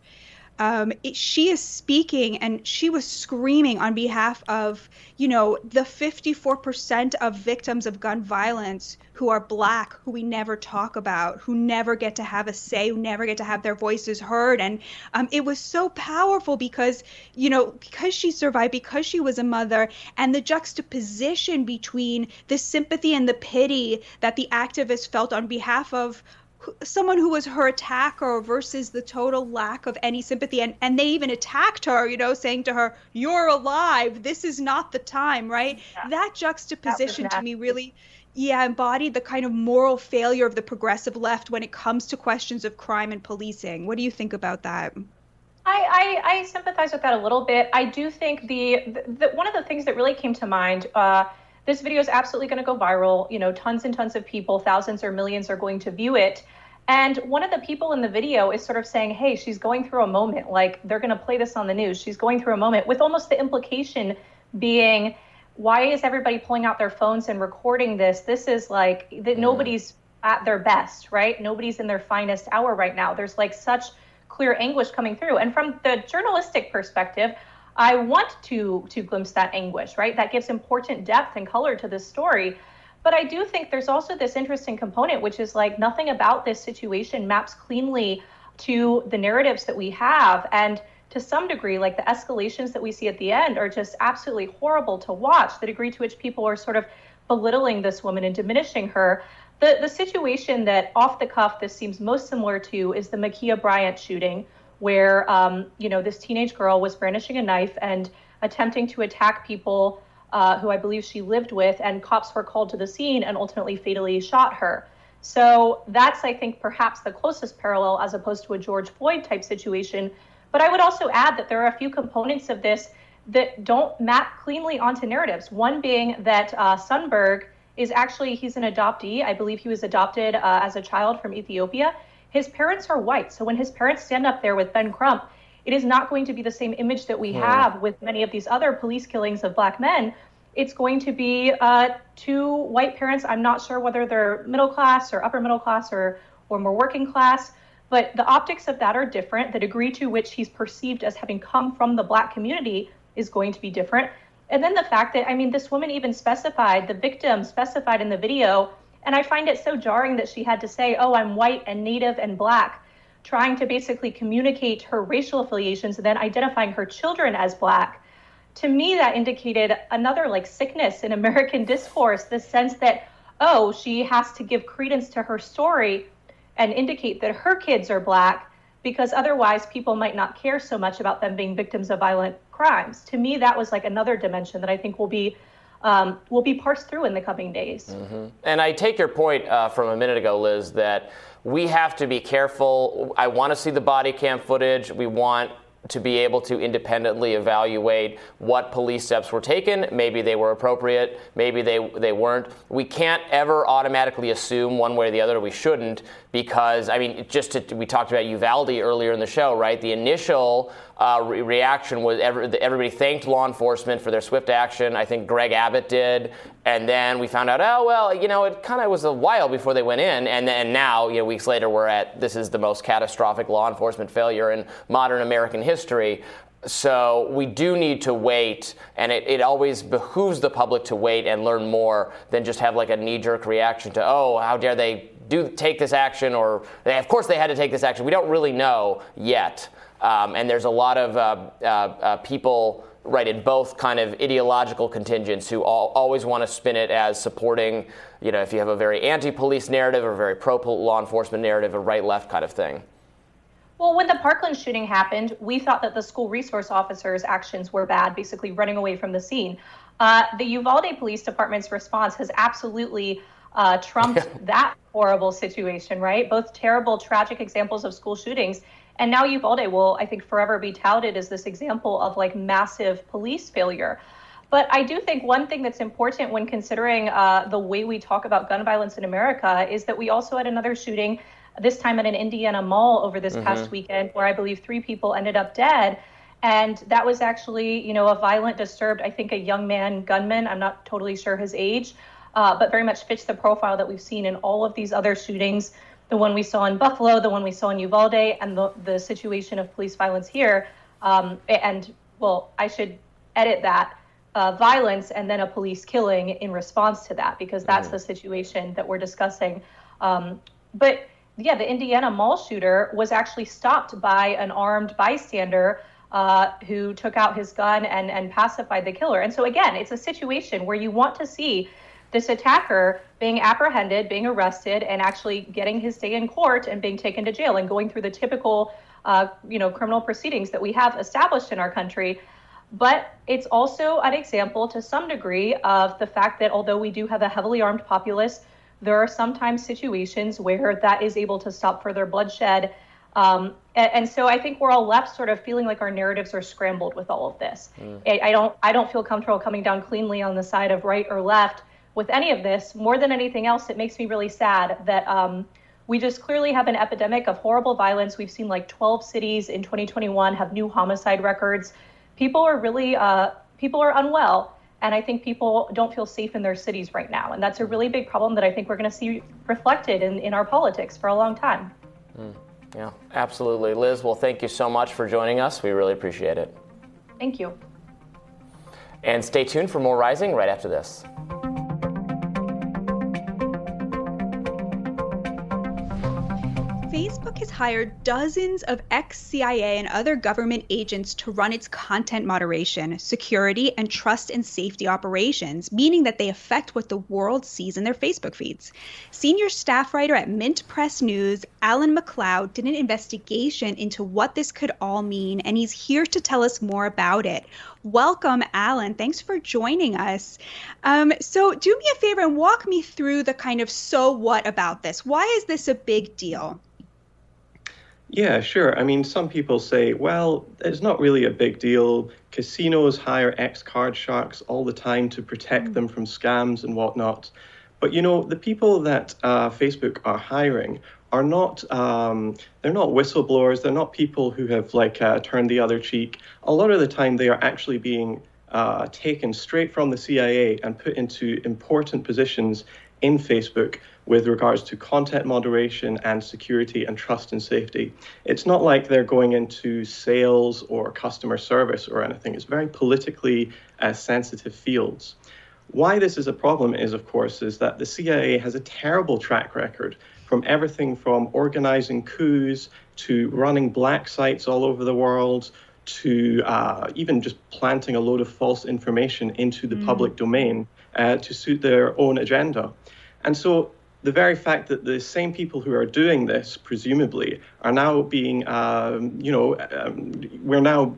um, it, she is speaking and she was screaming on behalf of, you know, the 54% of victims of gun violence who are black, who we never talk about, who never get to have a say, who never get to have their voices heard. And um, it was so powerful because, you know, because she survived, because she was a mother, and the juxtaposition between the sympathy and the pity that the activists felt on behalf of someone who was her attacker versus the total lack of any sympathy and and they even attacked her you know saying to her you're alive this is not the time right yeah. that juxtaposition that to me really yeah embodied the kind of moral failure of the progressive left when it comes to questions of crime and policing what do you think about that I, I, I sympathize with that a little bit. I do think the, the, the one of the things that really came to mind uh, this video is absolutely going to go viral. You know, tons and tons of people, thousands or millions are going to view it. And one of the people in the video is sort of saying, hey, she's going through a moment. Like they're going to play this on the news. She's going through a moment with almost the implication being, why is everybody pulling out their phones and recording this? This is like that mm. nobody's at their best, right? Nobody's in their finest hour right now. There's like such clear anguish coming through. And from the journalistic perspective, I want to to glimpse that anguish, right? That gives important depth and color to this story. But I do think there's also this interesting component, which is like nothing about this situation maps cleanly to the narratives that we have. And to some degree, like the escalations that we see at the end are just absolutely horrible to watch, the degree to which people are sort of belittling this woman and diminishing her. The, the situation that off the cuff this seems most similar to is the Ma'Khia Bryant shooting, where um, you know this teenage girl was brandishing a knife and attempting to attack people uh, who I believe she lived with, and cops were called to the scene and ultimately fatally shot her. So that's, I think, perhaps the closest parallel as opposed to a George Floyd type situation. But I would also add that there are a few components of this that don't map cleanly onto narratives. One being that uh, Sundberg is actually he's an adoptee. I believe he was adopted uh, as a child from Ethiopia. His parents are white, so when his parents stand up there with Ben Crump, it is not going to be the same image that we hmm. have with many of these other police killings of black men. It's going to be uh, two white parents. I'm not sure whether they're middle class or upper middle class or or more working class, but the optics of that are different. The degree to which he's perceived as having come from the black community is going to be different. And then the fact that, I mean, this woman even specified, the victim specified in the video, and I find it so jarring that she had to say, oh, I'm white and native and black, trying to basically communicate her racial affiliations and then identifying her children as black. To me, that indicated another like sickness in American discourse, the sense that, oh, she has to give credence to her story and indicate that her kids are black because otherwise people might not care so much about them being victims of violent crimes. To me, that was like another dimension that I think will be um, will be parsed through in the coming days. Mm-hmm. And I take your point uh, from a minute ago, Liz, that we have to be careful. I want to see the body cam footage. We want to be able to independently evaluate what police steps were taken. Maybe they were appropriate, maybe they, they weren't. We can't ever automatically assume one way or the other. We shouldn't because, I mean, just to, we talked about Uvalde earlier in the show, right? The initial uh, re- reaction was every, everybody thanked law enforcement for their swift action. I think Greg Abbott did. And then we found out, oh, well, you know, it kind of was a while before they went in. And then now, you know, weeks later, we're at this is the most catastrophic law enforcement failure in modern American history. So we do need to wait, and it, it always behooves the public to wait and learn more than just have like a knee jerk reaction to, oh, how dare they do take this action, or of course they had to take this action. We don't really know yet. Um, and there's a lot of uh, uh, uh, people right in both kind of ideological contingents who all, always want to spin it as supporting you know if you have a very anti-police narrative or a very pro-law enforcement narrative a right-left kind of thing. Well when the parkland shooting happened we thought that the school resource officers actions were bad basically running away from the scene. Uh, the uvalde police department's response has absolutely uh, trumped that horrible situation right? Both terrible tragic examples of school shootings and now Uvalde will, I think, forever be touted as this example of like massive police failure. But I do think one thing that's important when considering uh, the way we talk about gun violence in America is that we also had another shooting, this time at an Indiana mall over this mm-hmm. past weekend, where I believe three people ended up dead. And that was actually, you know, a violent, disturbed, I think a young man gunman. I'm not totally sure his age, uh, but very much fits the profile that we've seen in all of these other shootings the one we saw in Buffalo, the one we saw in Uvalde, and the, the situation of police violence here. Um, and, well, I should edit that uh, violence and then a police killing in response to that, because that's mm. the situation that we're discussing. Um, but yeah, the Indiana mall shooter was actually stopped by an armed bystander uh, who took out his gun and, and pacified the killer. And so, again, it's a situation where you want to see this attacker being apprehended, being arrested, and actually getting his day in court and being taken to jail and going through the typical, uh, you know, criminal proceedings that we have established in our country. But it's also an example to some degree of the fact that although we do have a heavily armed populace, there are sometimes situations where that is able to stop further bloodshed. Um, and, and, so I think we're all left sort of feeling like our narratives are scrambled with all of this. Mm. I, I don't I don't feel comfortable coming down cleanly on the side of right or left with any of this, more than anything else, it makes me really sad that um, we just clearly have an epidemic of horrible violence. We've seen like 12 cities in 2021 have new homicide records. People are really, uh, people are unwell. And I think people don't feel safe in their cities right now. And that's a really big problem that I think we're going to see reflected in, in our politics for a long time. Mm, yeah, absolutely. Liz, well, thank you so much for joining us. We really appreciate it. Thank you. And stay tuned for more Rising right after this. Facebook has hired dozens of ex CIA and other government agents to run its content moderation, security, and trust and safety operations, meaning that they affect what the world sees in their Facebook feeds. Senior staff writer at Mint Press News, Alan McLeod, did an investigation into what this could all mean, and he's here to tell us more about it. Welcome, Alan. Thanks for joining us. Um, so, do me a favor and walk me through the kind of so what about this. Why is this a big deal? Yeah, sure. I mean, some people say, well, it's not really a big deal. Casinos hire ex card sharks all the time to protect mm. them from scams and whatnot. But you know, the people that uh, Facebook are hiring are not um, they're not whistleblowers. They're not people who have like uh, turned the other cheek. A lot of the time, they are actually being uh, taken straight from the CIA and put into important positions in Facebook with regards to content moderation and security and trust and safety. It's not like they're going into sales or customer service or anything. It's very politically uh, sensitive fields. Why this is a problem is, of course, is that the CIA has a terrible track record from everything from organizing coups to running black sites all over the world to uh, even just planting a load of false information into the mm. public domain uh, to suit their own agenda. And so the very fact that the same people who are doing this, presumably, are now being, um, you know, um, we're now,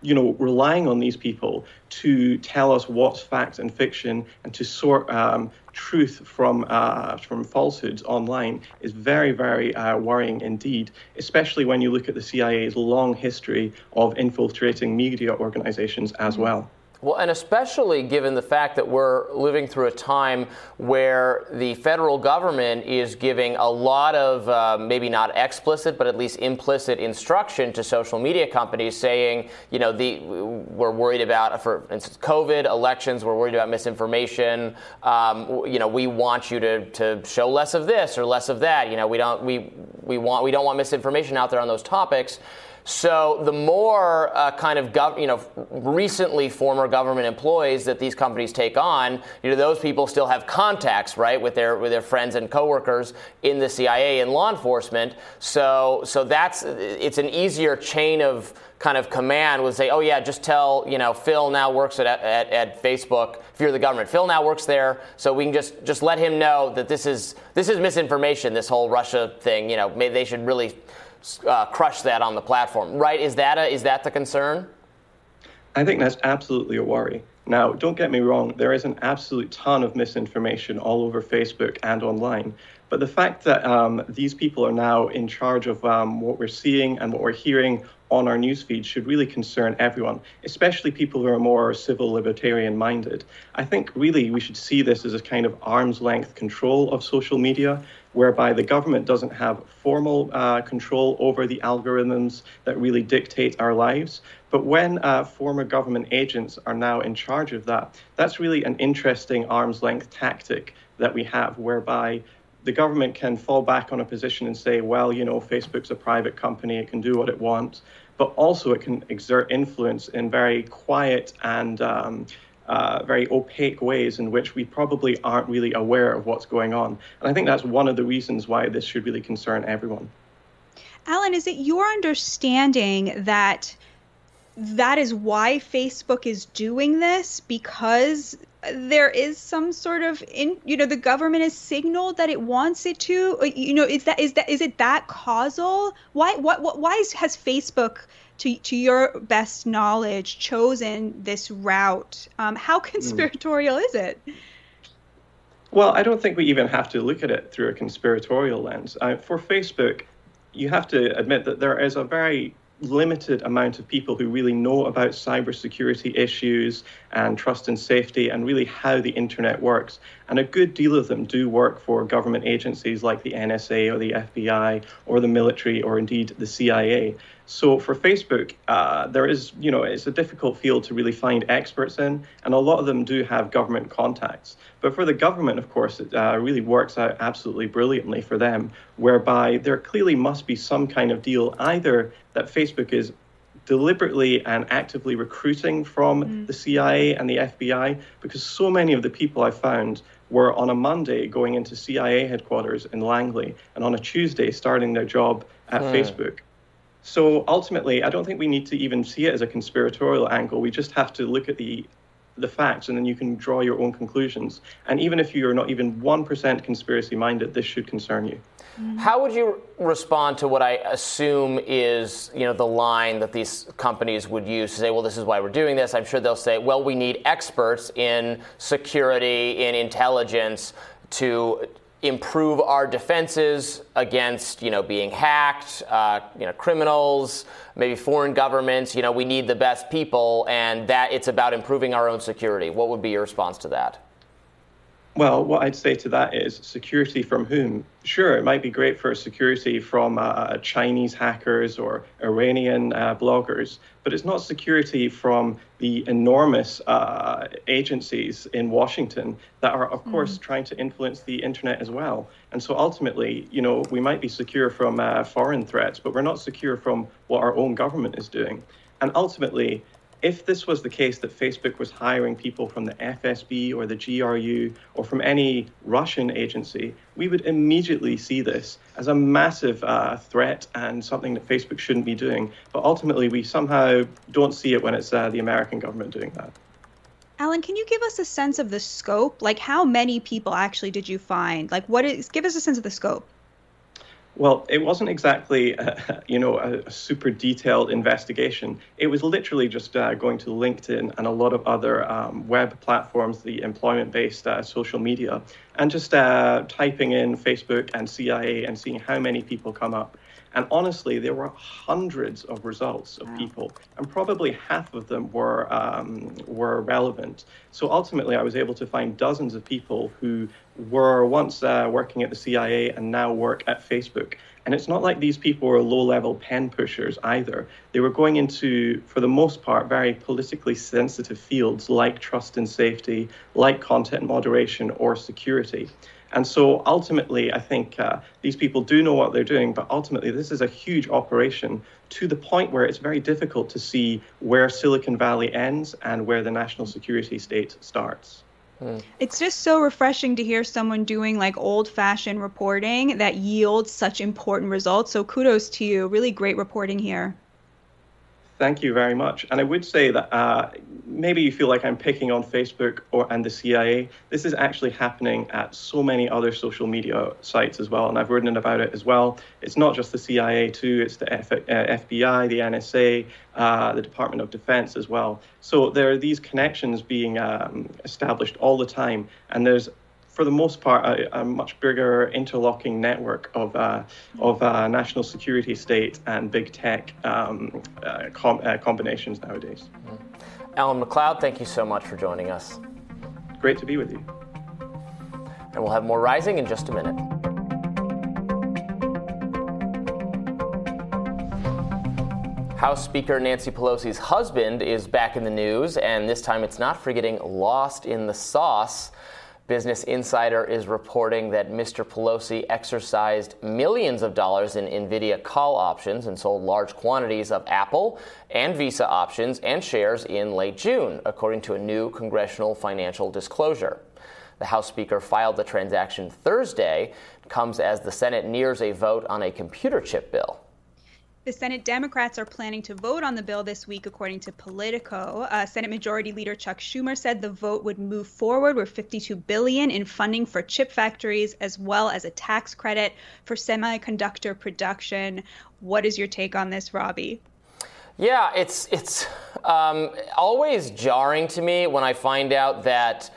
you know, relying on these people to tell us what's fact and fiction and to sort um, truth from uh, from falsehoods online is very, very uh, worrying indeed. Especially when you look at the CIA's long history of infiltrating media organizations as well. Well, and especially given the fact that we're living through a time where the federal government is giving a lot of uh, maybe not explicit, but at least implicit instruction to social media companies saying, you know, the, we're worried about, for instance, COVID, elections, we're worried about misinformation. Um, you know, we want you to, to show less of this or less of that. You know, we don't, we, we, want, we don't want misinformation out there on those topics. So the more uh, kind of gov- you know recently former government employees that these companies take on, you know those people still have contacts right with their with their friends and coworkers in the CIA and law enforcement. So so that's it's an easier chain of kind of command would say, oh yeah, just tell you know Phil now works at, at, at Facebook. If you're the government, Phil now works there, so we can just just let him know that this is this is misinformation. This whole Russia thing, you know, maybe they should really uh, crush that on the platform, right? Is that a, is that the concern? I think that's absolutely a worry. Now, don't get me wrong, there is an absolute ton of misinformation all over Facebook and online. But the fact that um, these people are now in charge of um, what we're seeing and what we're hearing on our newsfeed should really concern everyone, especially people who are more civil libertarian minded. I think really we should see this as a kind of arm's length control of social media whereby the government doesn't have formal uh, control over the algorithms that really dictate our lives. But when uh, former government agents are now in charge of that, that's really an interesting arm's length tactic that we have, whereby the government can fall back on a position and say, well, you know, Facebook's a private company, it can do what it wants, but also it can exert influence in very quiet and um, uh, very opaque ways in which we probably aren't really aware of what's going on. And I think that's one of the reasons why this should really concern everyone. Alan, is it your understanding that that is why Facebook is doing this because there is some sort of in you know the government has signaled that it wants it to you know is that is that is it that causal why what, what why is, has facebook to, to your best knowledge, chosen this route? Um, how hmm. conspiratorial mm. is it? Well, I don't think we even have to look at it through a conspiratorial lens. Uh, for Facebook, you have to admit that there is a very limited amount of people who really know about cybersecurity issues and trust and safety and really how the internet works. And a good deal of them do work for government agencies like the NSA or the FBI or the military or indeed the CIA. So for Facebook, uh, there is, you know, it's a difficult field to really find experts in, and a lot of them do have government contacts. But for the government, of course, it uh, really works out absolutely brilliantly for them, whereby there clearly must be some kind of deal, either that Facebook is deliberately and actively recruiting from mm. the CIA and the FBI, because so many of the people I found were on a Monday going into CIA headquarters in Langley, and on a Tuesday starting their job at mm. Facebook. So ultimately, I don't think we need to even see it as a conspiratorial angle. We just have to look at the the facts and then you can draw your own conclusions. And even if you're not even 1% conspiracy minded, this should concern you. Mm-hmm. How would you respond to what I assume is, you know, the line that these companies would use to say, well, this is why we're doing this? I'm sure they'll say, well, we need experts in security, in intelligence to improve our defenses against, you know, being hacked, uh, you know, criminals, maybe foreign governments. You know, we need the best people, and that it's about improving our own security. What would be your response to that? Well, what I'd say to that is security from whom? Sure, it might be great for security from uh, Chinese hackers or Iranian uh, bloggers, but it's not security from the enormous uh, agencies in Washington that are, of mm. course, trying to influence the internet as well. And so ultimately, you know, we might be secure from uh, foreign threats, but we're not secure from what our own government is doing. And ultimately, if this was the case that Facebook was hiring people from the FSB or the GRU or from any Russian agency, we would immediately see this as a massive uh, threat and something that Facebook shouldn't be doing. But ultimately, we somehow don't see it when it's uh, the American government doing that. Alan, can you give us a sense of the scope? Like, how many people actually did you find? Like, what is? Give us a sense of the scope. Well, it wasn't exactly, uh, you know, a, a, super detailed investigation. It was literally just uh, going to LinkedIn and a lot of other um, web platforms, the employment-based uh, social media, and just uh, typing in Facebook and CIA and seeing how many people come up. And honestly, there were hundreds of results of people, and probably half of them were um, were relevant. So ultimately, I was able to find dozens of people who were once uh, working at the CIA and now work at Facebook. And it's not like these people were low level pen pushers either. They were going into, for the most part, very politically sensitive fields like trust and safety, like content moderation or security. And so ultimately, I think uh, these people do know what they're doing, but ultimately, this is a huge operation to the point where it's very difficult to see where Silicon Valley ends and where the national security state starts. Hmm. It's just so refreshing to hear someone doing like old fashioned reporting that yields such important results. So kudos to you. Really great reporting here. Thank you very much. And I would say that uh, maybe you feel like I'm picking on Facebook or and the CIA. This is actually happening at so many other social media sites as well, and I've written about it as well. It's not just the CIA too; it's the F- uh, FBI, the NSA, uh, the Department of Defense as well. So there are these connections being um, established all the time, and there's for the most part, a, a much bigger interlocking network of, uh, of uh, national security state and big tech um, uh, com- uh, combinations nowadays. Alan McLeod, thank you so much for joining us. Great to be with you. And we'll have more rising in just a minute. House Speaker Nancy Pelosi's husband is back in the news, and this time it's not for getting lost in the sauce. Business Insider is reporting that Mr. Pelosi exercised millions of dollars in NVIDIA call options and sold large quantities of Apple and Visa options and shares in late June, according to a new congressional financial disclosure. The House Speaker filed the transaction Thursday, comes as the Senate nears a vote on a computer chip bill. The Senate Democrats are planning to vote on the bill this week, according to Politico. Uh, Senate Majority Leader Chuck Schumer said the vote would move forward with 52 billion in funding for chip factories, as well as a tax credit for semiconductor production. What is your take on this, Robby? Yeah, it's it's um, always jarring to me when I find out that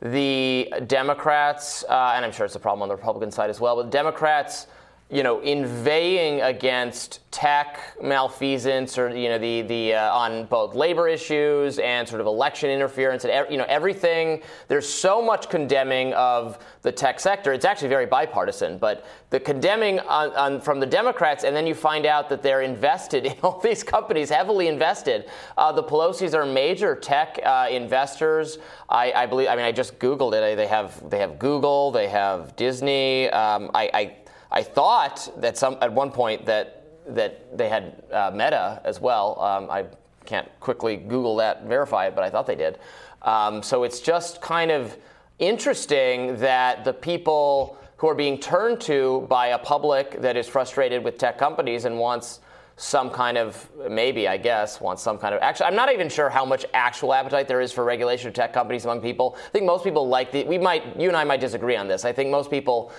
the Democrats, uh, and I'm sure it's a problem on the Republican side as well, but Democrats you know, inveighing against tech malfeasance or you know the the uh, on both labor issues and sort of election interference and you know everything. There's so much condemning of the tech sector. It's actually very bipartisan, but the condemning on, on, from the Democrats, and then you find out that they're invested in all these companies, heavily invested. Uh, the Pelosi's are major tech uh, investors. I, I, believe. I mean, I just googled it. They have they have Google. They have Disney. Um, I, I I thought that some at one point that that they had uh, Meta as well. Um, I can't quickly Google that verify it, but I thought they did. Um, so it's just kind of interesting that the people who are being turned to by a public that is frustrated with tech companies and wants some kind of maybe I guess wants some kind of actually I'm not even sure how much actual appetite there is for regulation of tech companies among people. I think most people like the we might you and I might disagree on this. I think most people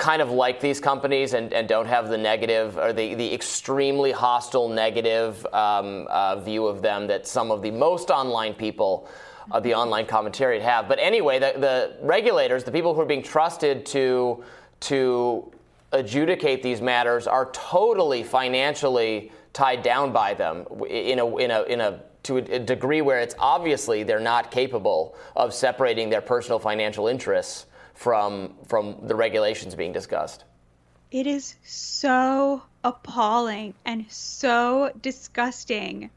kind of like these companies and, and don't have the negative or the, the extremely hostile negative um, uh, view of them that some of the most online people, uh, the online commentariat have. But anyway, the, the regulators, the people who are being trusted to, to adjudicate these matters, are totally financially tied down by them in a, in a, in a to a degree where it's obviously they're not capable of separating their personal financial interests from from the regulations being discussed. It is so appalling and so disgusting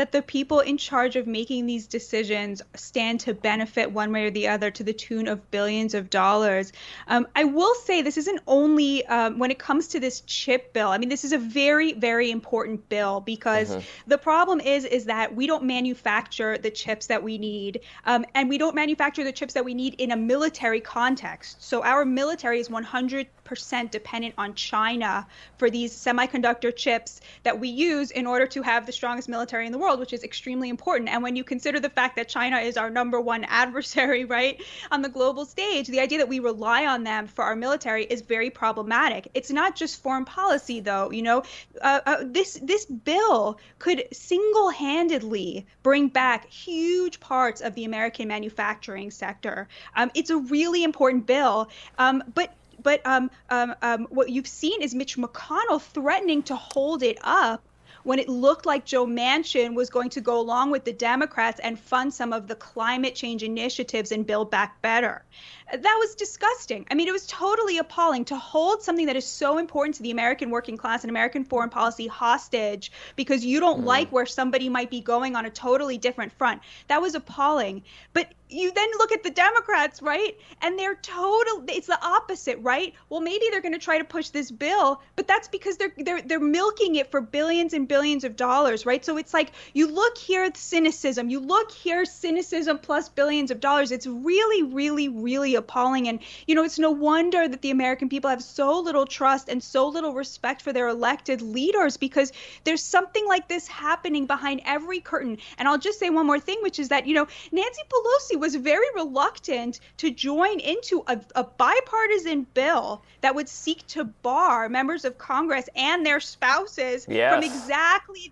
that the people in charge of making these decisions stand to benefit one way or the other to the tune of billions of dollars. Um, I will say this isn't only um, when it comes to this chip bill. I mean, this is a very, very important bill because mm-hmm. the problem is is that we don't manufacture the chips that we need, um, and we don't manufacture the chips that we need in a military context. So our military is 100 percent dependent on China for these semiconductor chips that we use in order to have the strongest military in the world, which is extremely important. And when you consider the fact that China is our number one adversary, right, on the global stage, the idea that we rely on them for our military is very problematic. It's not just foreign policy, though. You know, uh, uh, this this bill could single-handedly bring back huge parts of the American manufacturing sector. Um, it's a really important bill, um, but but um, um, um, what you've seen is Mitch McConnell threatening to hold it up when it looked like Joe Manchin was going to go along with the Democrats and fund some of the climate change initiatives and Build Back Better that was disgusting. I mean, it was totally appalling to hold something that is so important to the American working class and American foreign policy hostage because you don't mm. like where somebody might be going on a totally different front. That was appalling. But you then look at the Democrats, right? And they're total it's the opposite, right? Well, maybe they're going to try to push this bill, but that's because they're they're they're milking it for billions and billions of dollars, right? So it's like you look here at cynicism, you look here cynicism plus billions of dollars. It's really really really appalling. And, you know, it's no wonder that the American people have so little trust and so little respect for their elected leaders because there's something like this happening behind every curtain. And I'll just say one more thing, which is that, you know, Nancy Pelosi was very reluctant to join into a, a bipartisan bill that would seek to bar members of Congress and their spouses yes. from exactly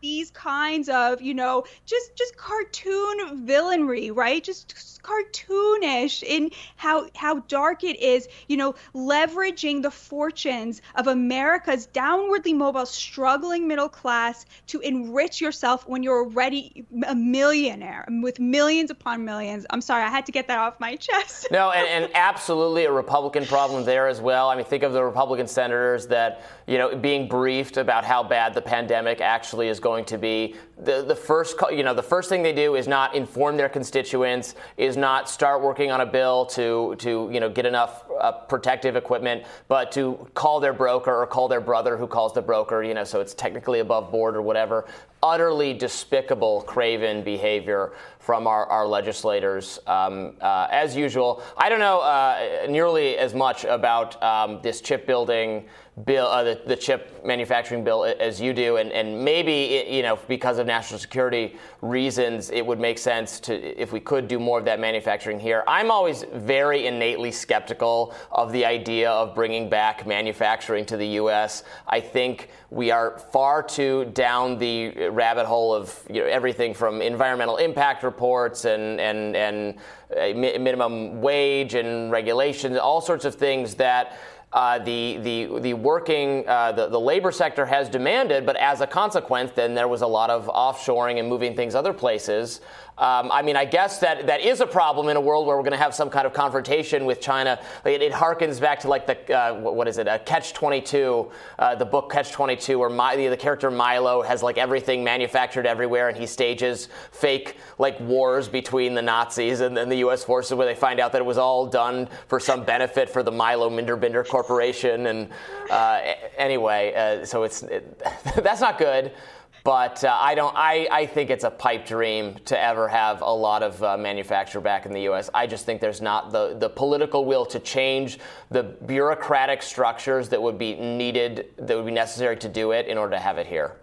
these kinds of, you know, just just cartoon villainry, right? Just cartoonish in how how dark it is, you know, leveraging the fortunes of America's downwardly mobile, struggling middle class to enrich yourself when you're already a millionaire with millions upon millions. I'm sorry, I had to get that off my chest. no, and, and absolutely a Republican problem there as well. I mean, think of the Republican senators that, you know, being briefed about how bad the pandemic actually is going to be. The, the first, you know, the first thing they do is not inform their constituents, is not start working on a bill to to you know get enough uh, protective equipment, but to call their broker or call their brother who calls the broker, you know, so it's technically above board or whatever. Utterly despicable, craven behavior from our, our legislators. Um, uh, as usual, I don't know uh, nearly as much about um, this chip building bill, uh, the, the, chip manufacturing bill, as you do, and, and maybe it, you know because of national security reasons, it would make sense to if we could do more of that manufacturing here. I'm always very innately skeptical of the idea of bringing back manufacturing to the U.S. I think we are far too down the rabbit hole of you know, everything from environmental impact reports and and and minimum wage and regulations, all sorts of things that uh, the, the, the working, uh, the, the labor sector has demanded, but as a consequence, then there was a lot of offshoring and moving things other places. Um, I mean, I guess that that is a problem in a world where we're going to have some kind of confrontation with China. It, it harkens back to like the uh, what is it, uh, Catch 22, uh, the book Catch 22, where My, the, the, character Milo has like everything manufactured everywhere, and he stages fake like wars between the Nazis and, and the U.S. forces, where they find out that it was all done for some benefit for the Milo Minderbinder Corporation. And uh, anyway, uh, so it's it, that's not good. But uh, I don't. I, I think it's a pipe dream to ever have a lot of uh, manufacture back in the U.S. I just think there's not the the political will to change the bureaucratic structures that would be needed, that would be necessary to do it in order to have it here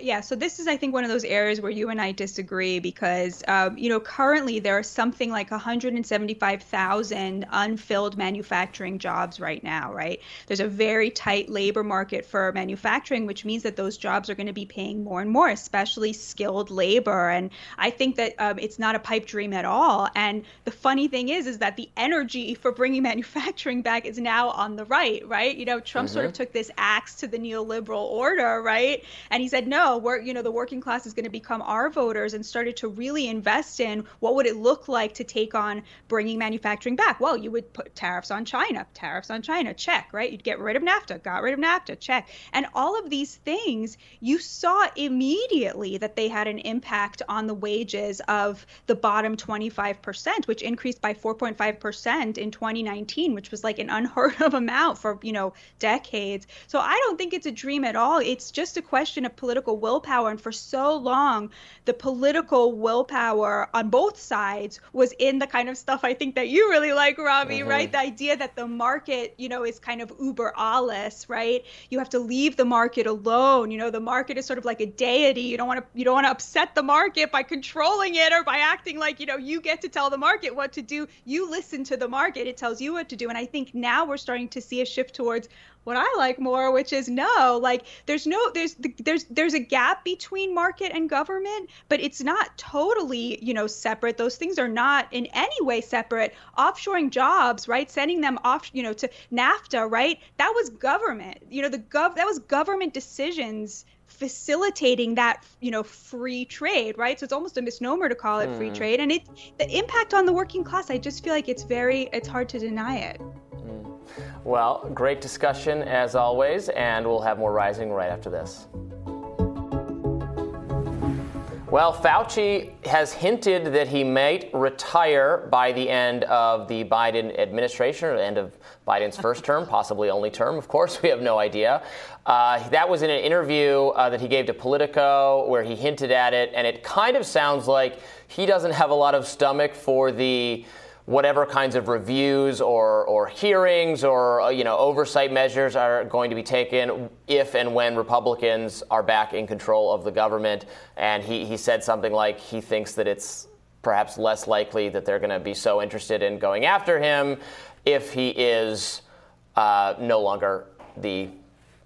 yeah, so this is, I think, one of those areas where you and I disagree because, um, you know, currently there are something like 175,000 unfilled manufacturing jobs right now, right? There's a very tight labor market for manufacturing, which means that those jobs are going to be paying more and more, especially skilled labor. And I think that um, it's not a pipe dream at all. And the funny thing is, is that the energy for bringing manufacturing back is now on the right, right? You know, Trump mm-hmm. sort of mm-hmm. took this axe to the neoliberal order, right? And he said, no, we're you know the working class is going to become our voters and started to really invest in what would it look like to take on bringing manufacturing back. Well, you would put tariffs on China, tariffs on China, check, right? You'd get rid of NAFTA, got rid of NAFTA, check. And all of these things, you saw immediately that they had an impact on the wages of the bottom 25%, which increased by 4.5% in 2019, which was like an unheard of amount for, you know, decades. So I don't think it's a dream at all. It's just a question of political willpower. And for so long, the political willpower on both sides was in the kind of stuff I think that you really like, Robby, mm-hmm. right? The idea that the market, you know, is kind of uber alles, right? You have to leave the market alone. You know, the market is sort of like a deity. You don't want to you don't want to upset the market by controlling it or by acting like, you know, you get to tell the market what to do. You listen to the market. It tells you what to do. And I think now we're starting to see a shift towards what I like more, which is no, like there's no there's there's there's a gap between market and government, but it's not totally, you know, separate. Those things are not in any way separate. Offshoring jobs, right? Sending them off, you know, to NAFTA, right? That was government. You know, the gov that was government decisions facilitating that you know free trade right so it's almost a misnomer to call it free hmm. trade and it the impact on the working class i just feel like it's very it's hard to deny it well, great discussion as always, and we'll have more rising right after this. Well, Fauci has hinted that he might retire by the end of the Biden administration, or the end of Biden's first term, possibly only term, of course. We have no idea. Uh, that was in an interview uh, that he gave to Politico where he hinted at it, and it kind of sounds like he doesn't have a lot of stomach for the whatever kinds of reviews or, or hearings or uh, you know oversight measures are going to be taken if and when Republicans are back in control of the government. And he, he said something like he thinks that it's perhaps less likely that they're going to be so interested in going after him if he is uh, no longer the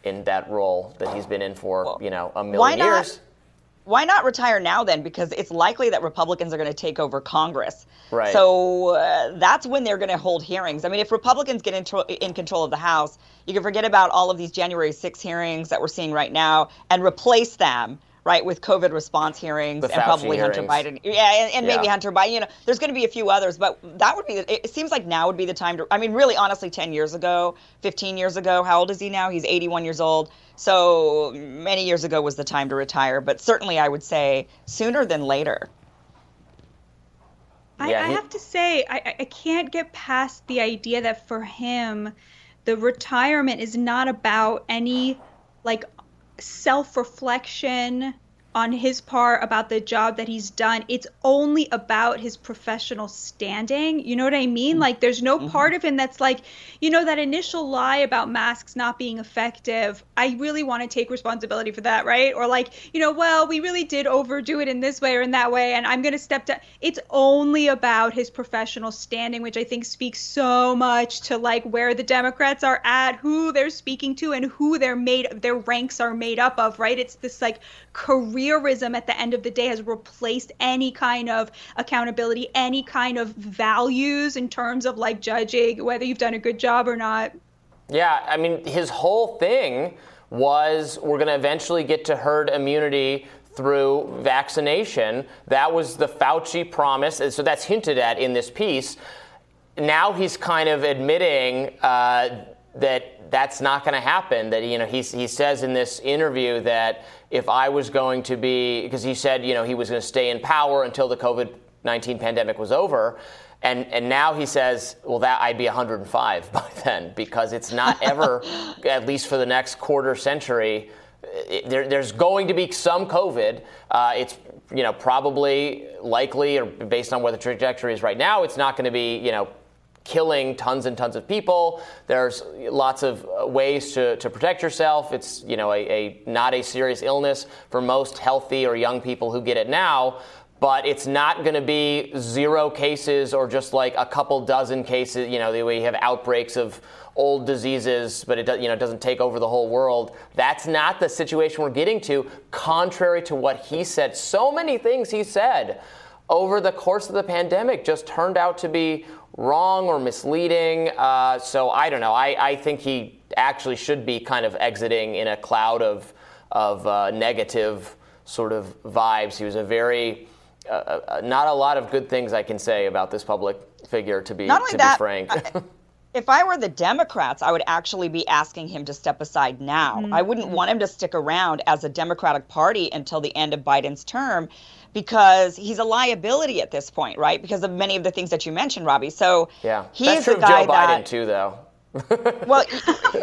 in that role that he's been in for well, you know a million years why not retire now then? Because it's likely that Republicans are going to take over Congress. Right. So uh, that's when they're going to hold hearings. I mean, if Republicans get in, in control of the House, you can forget about all of these January 6 hearings that we're seeing right now and replace them right, with COVID response hearings and probably hearings. Hunter Biden. Yeah, and, and yeah. maybe Hunter Biden. You know, there's going to be a few others, but that would be. It seems like now would be the time to. I mean, really, honestly, 10 years ago, 15 years ago. How old is he now? He's 81 years old. So many years ago was the time to retire, but certainly I would say sooner than later. I, yeah, he, I have to say, I, I can't get past the idea that for him, the retirement is not about any like self reflection on his part about the job that he's done. It's only about his professional standing. You know what I mean? Like, there's no mm-hmm. part of him that's like, you know, that initial lie about masks not being effective. I really want to take responsibility for that, right? Or like, you know, well, we really did overdo it in this way or in that way, and I'm going to step down. It's only about his professional standing, which I think speaks so much to like where the Democrats are at, who they're speaking to, and who they're made, their ranks are made up of, right? It's this like careerism at the end of the day has replaced any kind of accountability, any kind of values in terms of like judging whether you've done a good job or not. Yeah, I mean, his whole thing was we're going to eventually get to herd immunity through vaccination. That was the Fauci promise. And so that's hinted at in this piece. Now he's kind of admitting uh, that that's not going to happen. That you know he he says in this interview that if I was going to be because he said you know he was going to stay in power until the COVID nineteen pandemic was over. And, and now he says, well, that I'd be 105 by then because it's not ever, at least for the next quarter century, there, there's going to be some COVID. Uh, it's you know probably likely, or based on where the trajectory is right now, it's not going to be you know killing tons and tons of people. There's lots of ways to, to protect yourself. It's you know a, a not a serious illness for most healthy or young people who get it now. But it's not going to be zero cases or just like a couple dozen cases. You know, you have outbreaks of old diseases, but it you know doesn't take over the whole world. That's not the situation we're getting to. Contrary to what he said, so many things he said over the course of the pandemic just turned out to be wrong or misleading. Uh, so I don't know. I, I think he actually should be kind of exiting in a cloud of of uh, negative sort of vibes. He was a very uh, uh, not a lot of good things I can say about this public figure, to be Not only to that, be frank. if I were the Democrats, I would actually be asking him to step aside now. I wouldn't want him to stick around as a Democratic Party until the end of Biden's term because he's a liability at this point, right? Because of many of the things that you mentioned, Robby. So yeah, he that's is true of guy Joe Biden that too, though. well,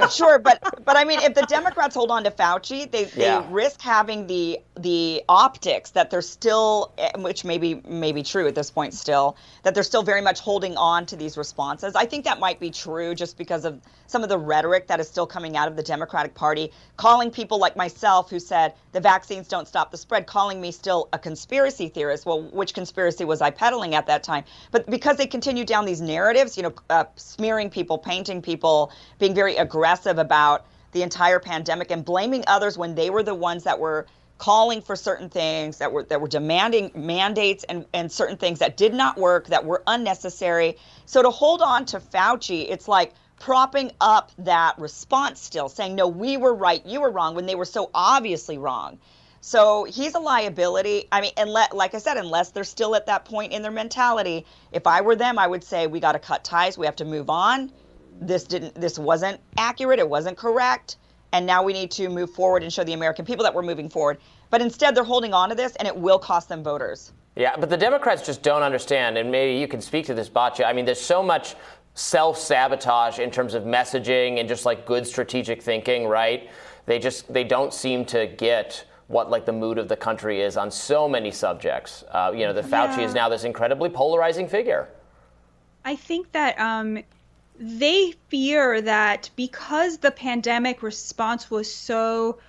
sure, but but I mean, if the Democrats hold on to Fauci, they, they risk having the the optics that they're still, which maybe may be true at this point still, that they're still very much holding on to these responses. I think that might be true just because of some of the rhetoric that is still coming out of the Democratic Party, calling people like myself who said the vaccines don't stop the spread, calling me still a conspiracy theorist. Well, which conspiracy was I peddling at that time? But because they continue down these narratives, you know, uh, smearing people, painting people, being very aggressive about the entire pandemic and blaming others when they were the ones that were calling for certain things that were that were demanding mandates and, and certain things that did not work that were unnecessary so to hold on to fauci it's like propping up that response still saying no we were right you were wrong when they were so obviously wrong so he's a liability. I mean, unless, like I said, unless they're still at that point in their mentality, if I were them, I would say we got to cut ties. We have to move on. This didn't. This wasn't accurate. It wasn't correct. And now we need to move forward and show the American people that we're moving forward. But instead, they're holding on to this, and it will cost them voters. Yeah, but the Democrats just don't understand, and maybe you can speak to this, Batya. I mean, there's so much self sabotage in terms of messaging and just like good strategic thinking, right? They just they don't seem to get what like the mood of the country is on so many subjects. Uh, you know, the Fauci Yeah. is now this incredibly polarizing figure. I think that um, they fear that because the pandemic response was so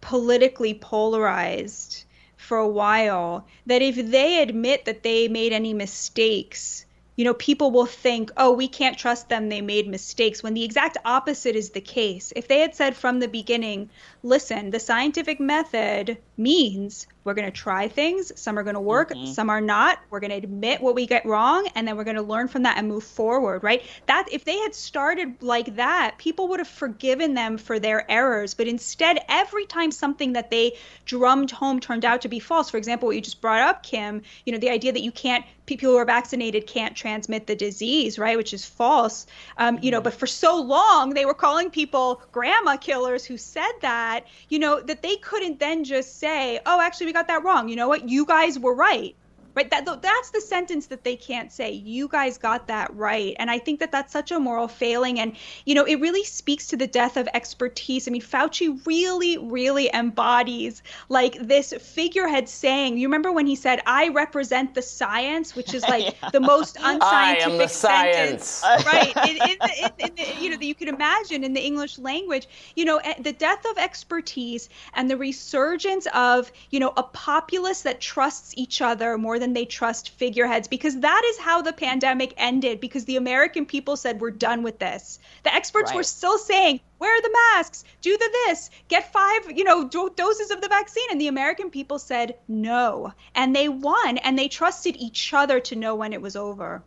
politically polarized for a while, that if they admit that they made any mistakes, you know, people will think, oh, we can't trust them, they made mistakes, when the exact opposite is the case. If they had said from the beginning, listen, the scientific method means we're going to try things, some are going to work, some are not. We're going to admit what we get wrong and then we're going to learn from that and move forward, right? That if they had started like that, people would have forgiven them for their errors, but instead every time something that they drummed home turned out to be false, for example, what you just brought up, Kim, you know, the idea that you can't people who are vaccinated can't transmit the disease, right? Which is false. Um, you know, but for so long they were calling people grandma killers who said that, you know, that they couldn't then just say, "Oh, actually, we got that wrong." You know what? You guys were right. Right, that that's the sentence that they can't say. You guys got that right, and I think that that's such a moral failing, and you know, it really speaks to the death of expertise. I mean, Fauci really, really embodies like this figurehead saying. You remember when he said, "I represent the science," which is like the most I unscientific am the sentence, science. right? In, in, in, in the, you know, that you could imagine in the English language. You know, eh, the death of expertise and the resurgence of you know a populace that trusts each other more than they trust figureheads, because that is how the pandemic ended. Because the American people said we're done with this. The experts were still saying wear the masks, do the this, get five, you know, do- doses of the vaccine. And the American people said no. And they won and they trusted each other to know when it was over.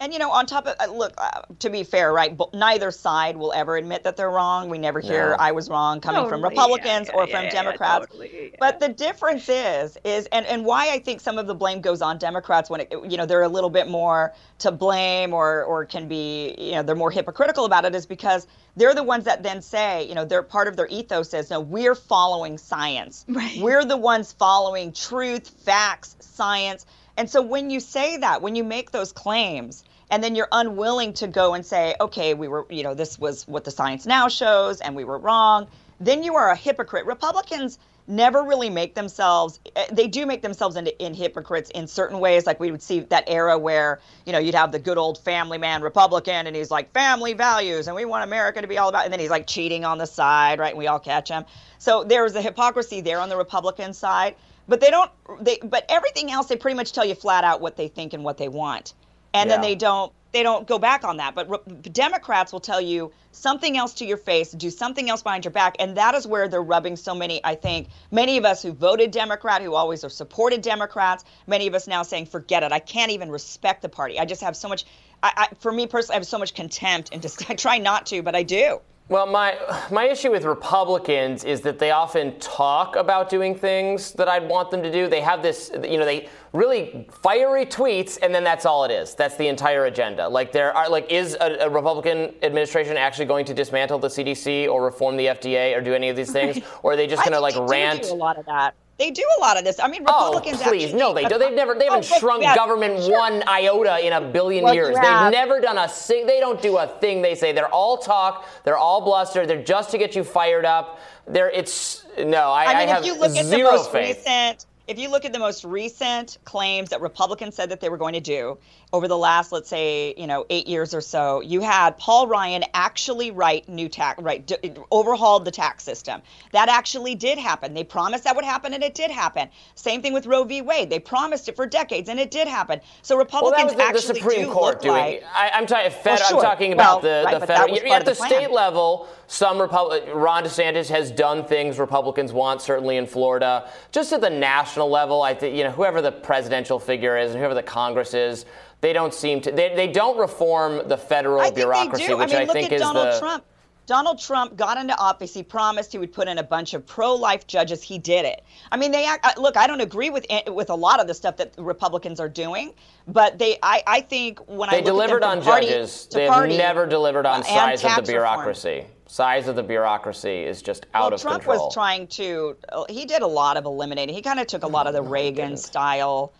And you know, on top of uh, look, uh, to be fair, right? But neither side will ever admit that they're wrong. We never hear No. "I was wrong" coming from Republicans yeah, or yeah, from yeah, Democrats. totally, But the difference is, is and and why I think some of the blame goes on Democrats when it, you know they're a little bit more to blame or or can be you know they're more hypocritical about it is because they're the ones that then say you know they're part of their ethos is no we're following science. Right. We're the ones following truth, facts, science. And so when you say that, when you make those claims, and then you're unwilling to go and say, okay, we were, you know, this was what the science now shows, and we were wrong, then you are a hypocrite. Republicans never really make themselves eh, they do make themselves into in hypocrites in certain ways. Like we would see that era where you know you'd have the good old family man republican and he's like family values and we want america to be all about and then he's like cheating on the side right? And we all catch him. So there's a hypocrisy there on the republican side but they don't they but everything else they pretty much tell you flat out what they think and what they want and then they don't they don't go back on that. But re- democrats will tell you something else to your face do something else behind your back. And that is where they're rubbing so many i think many of us who voted democrat who always have supported democrats many of us now saying forget it. I can't even respect the party. I just have so much I, I for me personally i have so much contempt and just i try not to but i do Well, my my issue with Republicans is that they often talk about doing things that I'd want them to do. They have this, you know, they really fiery tweets, and then that's all it is. That's the entire agenda. Like there are, like, is a, a Republican administration actually going to dismantle the CDC or reform the FDA or do any of these things, or are they just going to like rant? Do a lot of that. They do a lot of this. I mean, oh, Republicans. Oh, please, actually, no, they do. They've never, they haven't Oh, shrunk yeah, government sure. one iota in a billion Well, years. They've never done a sing. They don't do a thing they say. They're all talk. They're all bluster. They're just to get you fired up. They're, it's no. I, I mean, have if you look at the most faith. recent, if you look at the most recent claims that Republicans said that they were going to do over the last, let's say, you know, eight years or so, you had Paul Ryan actually write new tax, right, d- overhauled the tax system. That actually did happen. They promised that would happen, and it did happen. Same thing with Roe v. Wade. They promised it for decades, and it did happen. So Well, that Republicans was the, the actually Supreme do Court doing. like. I, I'm, talking fed, Well, sure. I'm talking about Well, the, right, the federal. was You're part at the the state level, some Republic, Ron DeSantis has done things Republicans want, certainly in Florida. Just at the national level, I think you know whoever the presidential figure is and whoever the Congress is, they don't seem to. They, they don't reform the federal I think bureaucracy, which I mean, look think at is Donald the. Trump. Donald Trump got into office. He promised he would put in a bunch of pro-life judges. He did it. I mean, they act, uh, look. I don't agree with with a lot of the stuff that Republicans are doing, but they. I, I think when I They look delivered at on party judges. They have party, never delivered on uh, size of the reform. bureaucracy. Size of the bureaucracy is just out well, of Trump control. Trump was trying to. He did a lot of eliminating. He kind of took a lot of the Reagan style.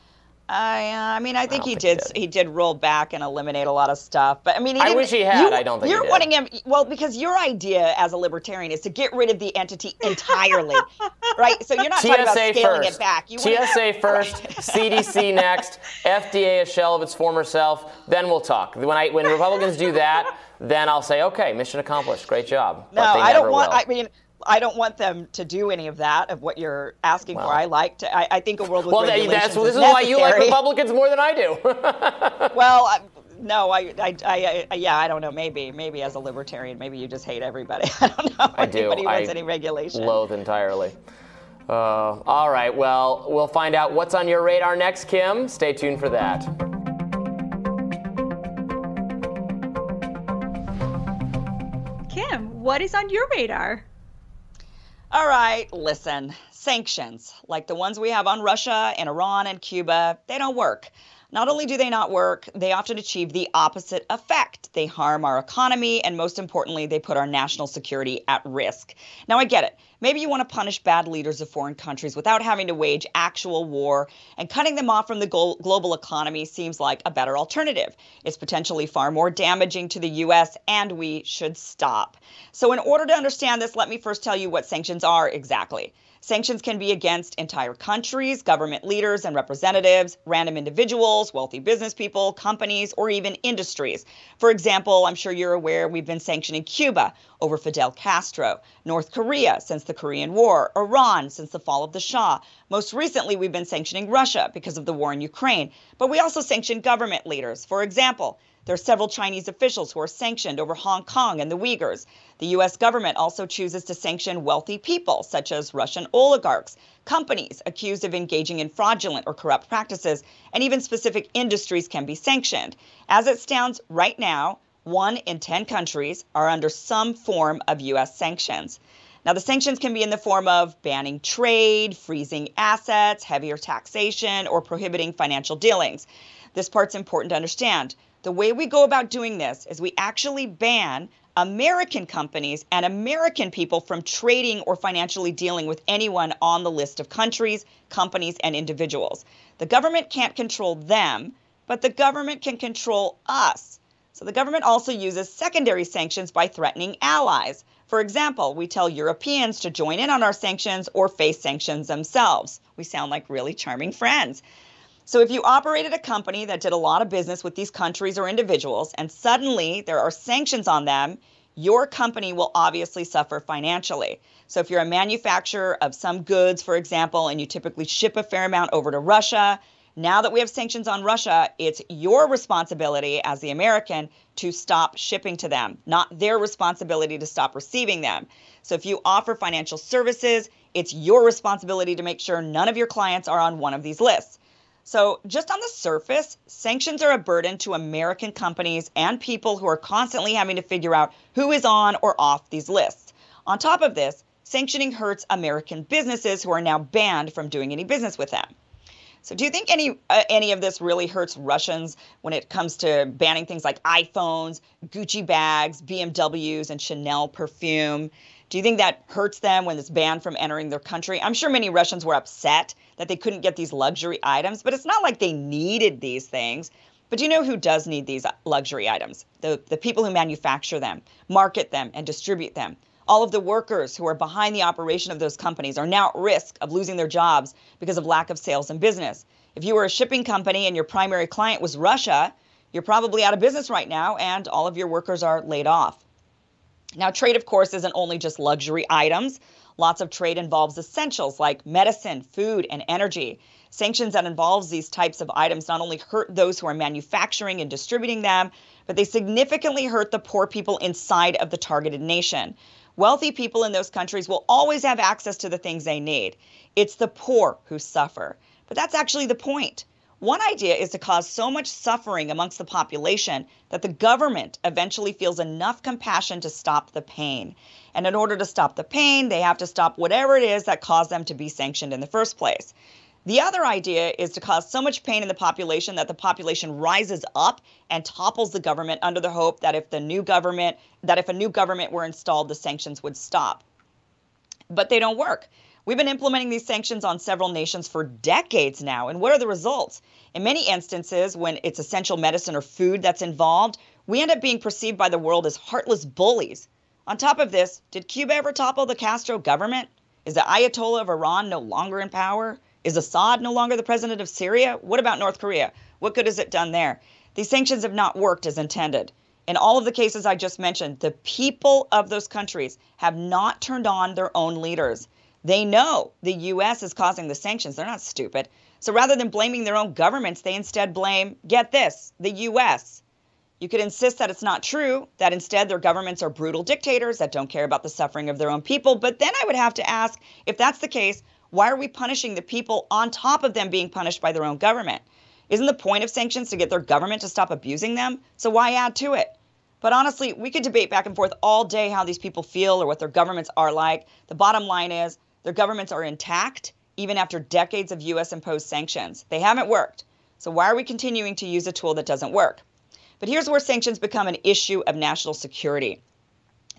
I, uh, I mean, I think he did. He did roll back and eliminate a lot of stuff. But I mean, he I wish he had. you- I don't think you're did. wanting him. Well, because your idea as a libertarian is to get rid of the entity entirely, right? So you're not talking about TSA scaling first. it back. You TSA first, CDC next, FDA a shell of its former self. Then we'll talk. When I when Republicans do that, then I'll say, okay, mission accomplished, great job. No, I don't want. will. I mean. I don't want them to do any of that of what you're asking for. I like to. I, I think a world with well, that- regulations that's this is is why you like. Republicans more than I do. well, I, no, I, I, I, I, yeah, I don't know. Maybe, maybe as a libertarian, maybe you just hate everybody. I don't know. I do. Anybody wants I any regulation? Loathe entirely. Uh, all right. Well, we'll find out what's on your radar next, Kim. Stay tuned for that. Kim, what is on your radar? All right, listen. Sanctions, like the ones we have on Russia and Iran and Cuba, they don't work. Not only do they not work, they often achieve the opposite effect. They harm our economy, and most importantly, they put our national security at risk. Now, I get it. Maybe you want to punish bad leaders of foreign countries without having to wage actual war, and cutting them off from the global economy seems like a better alternative. It's potentially far more damaging to the U.S., and we should stop. So, in order to understand this, let me first tell you what sanctions are exactly. Sanctions can be against entire countries, government leaders and representatives, random individuals, wealthy business people, companies, or even industries. For example, I'm sure you're aware we've been sanctioning Cuba over Fidel Castro, North Korea since the Korean War, Iran since the fall of the Shah. Most recently, we've been sanctioning Russia because of the war in Ukraine. But we also sanction government leaders. For example, there are several Chinese officials who are sanctioned over Hong Kong and the Uyghurs. The U.S. government also chooses to sanction wealthy people, such as Russian oligarchs, companies accused of engaging in fraudulent or corrupt practices, and even specific industries can be sanctioned. As it stands right now, one in 10 countries are under some form of U.S. sanctions. Now, the sanctions can be in the form of banning trade, freezing assets, heavier taxation, or prohibiting financial dealings. This part's important to understand. The way we go about doing this is we actually ban American companies and American people from trading or financially dealing with anyone on the list of countries, companies, and individuals. The government can't control them, but the government can control us. So the government also uses secondary sanctions by threatening allies. For example, we tell Europeans to join in on our sanctions or face sanctions themselves. We sound like really charming friends. So, if you operated a company that did a lot of business with these countries or individuals, and suddenly there are sanctions on them, your company will obviously suffer financially. So, if you're a manufacturer of some goods, for example, and you typically ship a fair amount over to Russia, now that we have sanctions on Russia, it's your responsibility as the American to stop shipping to them, not their responsibility to stop receiving them. So, if you offer financial services, it's your responsibility to make sure none of your clients are on one of these lists. So, just on the surface, sanctions are a burden to American companies and people who are constantly having to figure out who is on or off these lists. On top of this, sanctioning hurts American businesses who are now banned from doing any business with them. So, do you think any uh, any of this really hurts Russians when it comes to banning things like iPhones, Gucci bags, BMWs, and Chanel perfume? Do you think that hurts them when it's banned from entering their country? I'm sure many Russians were upset that they couldn't get these luxury items, but it's not like they needed these things. But do you know who does need these luxury items? The, the people who manufacture them, market them, and distribute them. All of the workers who are behind the operation of those companies are now at risk of losing their jobs because of lack of sales and business. If you were a shipping company and your primary client was Russia, you're probably out of business right now and all of your workers are laid off. Now, trade, of course, isn't only just luxury items. Lots of trade involves essentials like medicine, food, and energy. Sanctions that involves these types of items not only hurt those who are manufacturing and distributing them, but they significantly hurt the poor people inside of the targeted nation. Wealthy people in those countries will always have access to the things they need. It's the poor who suffer. But that's actually the point. One idea is to cause so much suffering amongst the population that the government eventually feels enough compassion to stop the pain. And in order to stop the pain, they have to stop whatever it is that caused them to be sanctioned in the first place. The other idea is to cause so much pain in the population that the population rises up and topples the government under the hope that if the new government that if a new government were installed the sanctions would stop. But they don't work. We've been implementing these sanctions on several nations for decades now, and what are the results? In many instances, when it's essential medicine or food that's involved, we end up being perceived by the world as heartless bullies. On top of this, did Cuba ever topple the Castro government? Is the Ayatollah of Iran no longer in power? Is Assad no longer the president of Syria? What about North Korea? What good has it done there? These sanctions have not worked as intended. In all of the cases I just mentioned, the people of those countries have not turned on their own leaders. They know the U.S. is causing the sanctions. They're not stupid. So rather than blaming their own governments, they instead blame, get this, the U.S. You could insist that it's not true, that instead their governments are brutal dictators that don't care about the suffering of their own people. But then I would have to ask if that's the case, why are we punishing the people on top of them being punished by their own government? Isn't the point of sanctions to get their government to stop abusing them? So why add to it? But honestly, we could debate back and forth all day how these people feel or what their governments are like. The bottom line is their governments are intact even after decades of US imposed sanctions. They haven't worked. So why are we continuing to use a tool that doesn't work? But here's where sanctions become an issue of national security.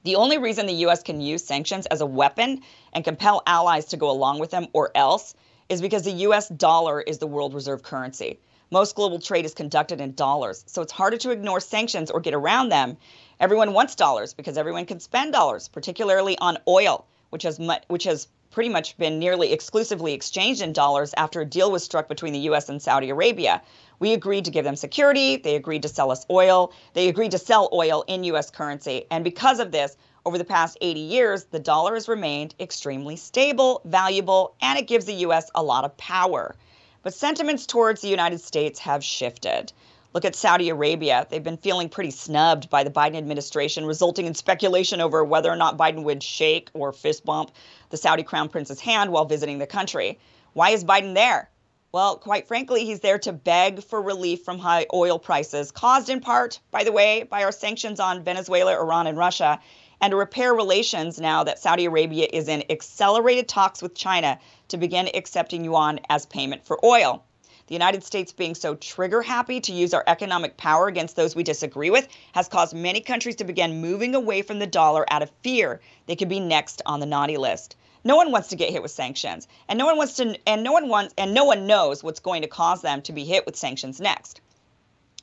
The only reason the US can use sanctions as a weapon and compel allies to go along with them or else is because the US dollar is the world reserve currency. Most global trade is conducted in dollars, so it's harder to ignore sanctions or get around them. Everyone wants dollars because everyone can spend dollars, particularly on oil, which has which has pretty much been nearly exclusively exchanged in dollars after a deal was struck between the US and Saudi Arabia. We agreed to give them security, they agreed to sell us oil, they agreed to sell oil in US currency. And because of this, over the past 80 years, the dollar has remained extremely stable, valuable, and it gives the US a lot of power. But sentiments towards the United States have shifted. Look at Saudi Arabia. They've been feeling pretty snubbed by the Biden administration, resulting in speculation over whether or not Biden would shake or fist bump the Saudi crown prince's hand while visiting the country. Why is Biden there? Well, quite frankly, he's there to beg for relief from high oil prices, caused in part, by the way, by our sanctions on Venezuela, Iran, and Russia, and to repair relations now that Saudi Arabia is in accelerated talks with China to begin accepting yuan as payment for oil. The United States being so trigger happy to use our economic power against those we disagree with has caused many countries to begin moving away from the dollar out of fear they could be next on the naughty list. No one wants to get hit with sanctions, and no one wants to and no one wants and no one knows what's going to cause them to be hit with sanctions next.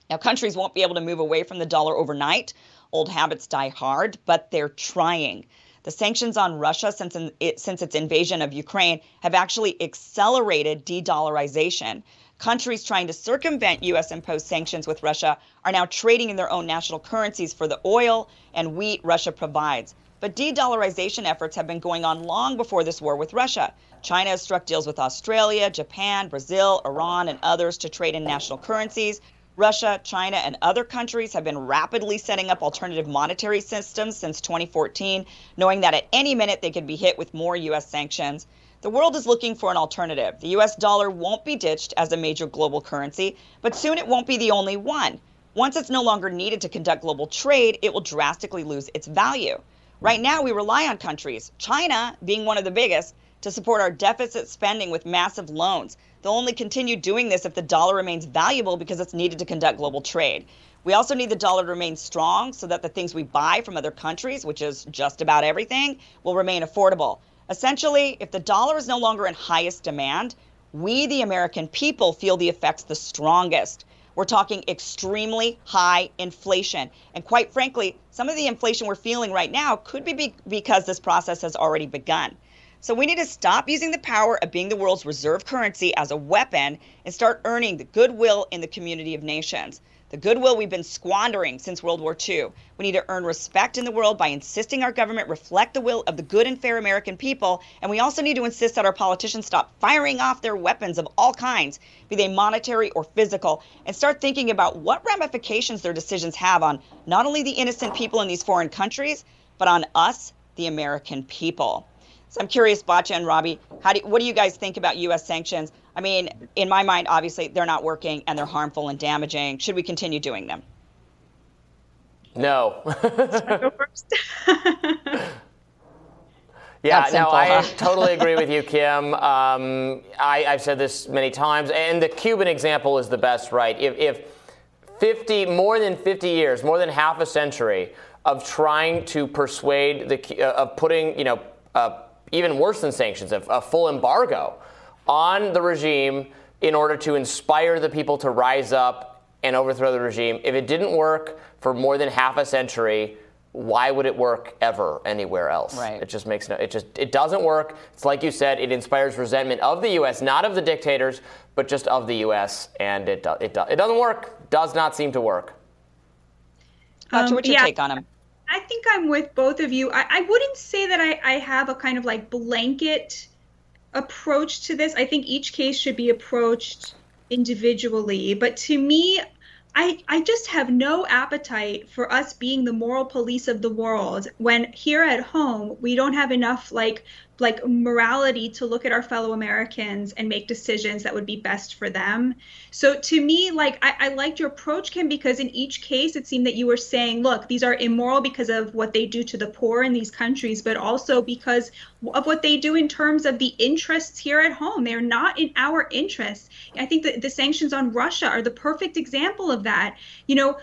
Now countries won't be able to move away from the dollar overnight. Old habits die hard, but they're trying. The sanctions on Russia since, it, since its invasion of Ukraine have actually accelerated de dollarization countries trying to circumvent U.S. imposed sanctions with Russia are now trading in their own national currencies for the oil and wheat Russia provides. But de dollarization efforts have been going on long before this war with Russia. China has struck deals with Australia, Japan, Brazil, Iran, and others to trade in national currencies. Russia, China, and other countries have been rapidly setting up alternative monetary systems since 2014, knowing that at any minute they could be hit with more U.S. sanctions. The world is looking for an alternative. The US dollar won't be ditched as a major global currency, but soon it won't be the only one. Once it's no longer needed to conduct global trade, it will drastically lose its value. Right now, we rely on countries, China being one of the biggest, to support our deficit spending with massive loans. They'll only continue doing this if the dollar remains valuable because it's needed to conduct global trade. We also need the dollar to remain strong so that the things we buy from other countries, which is just about everything, will remain affordable. Essentially, if the dollar is no longer in highest demand, we, the American people, feel the effects the strongest. We're talking extremely high inflation. And quite frankly, some of the inflation we're feeling right now could be because this process has already begun. So we need to stop using the power of being the world's reserve currency as a weapon and start earning the goodwill in the community of nations. The goodwill we've been squandering since World War II. We need to earn respect in the world by insisting our government reflect the will of the good and fair American people. And we also need to insist that our politicians stop firing off their weapons of all kinds, be they monetary or physical, and start thinking about what ramifications their decisions have on not only the innocent people in these foreign countries, but on us, the American people. So I'm curious, Batya and Robby, how do, what do you guys think about U.S. sanctions? I mean, in my mind, obviously, they're not working and they're harmful and damaging. Should we continue doing them? No. yeah, no, I totally agree with you, Kim. Um, I, have said this many times, and the Cuban example is the best, right? If, if 50, more than 50 years, more than half a century of trying to persuade the, uh, of putting, you know, uh, even worse than sanctions, a, a full embargo on the regime in order to inspire the people to rise up and overthrow the regime. If it didn't work for more than half a century, why would it work ever anywhere else? Right. It just makes no. It just it doesn't work. It's like you said. It inspires resentment of the U.S., not of the dictators, but just of the U.S. And it it it doesn't work. Does not seem to work. Um, what's your yeah. take on him? I think I'm with both of you. I, I wouldn't say that I, I have a kind of like blanket approach to this. I think each case should be approached individually. But to me, I, I just have no appetite for us being the moral police of the world when here at home we don't have enough like like morality to look at our fellow Americans and make decisions that would be best for them. So to me, like I, I liked your approach, Kim, because in each case it seemed that you were saying, look, these are immoral because of what they do to the poor in these countries, but also because of what they do in terms of the interests here at home. They're not in our interests. I think that the sanctions on Russia are the perfect example of that. You know,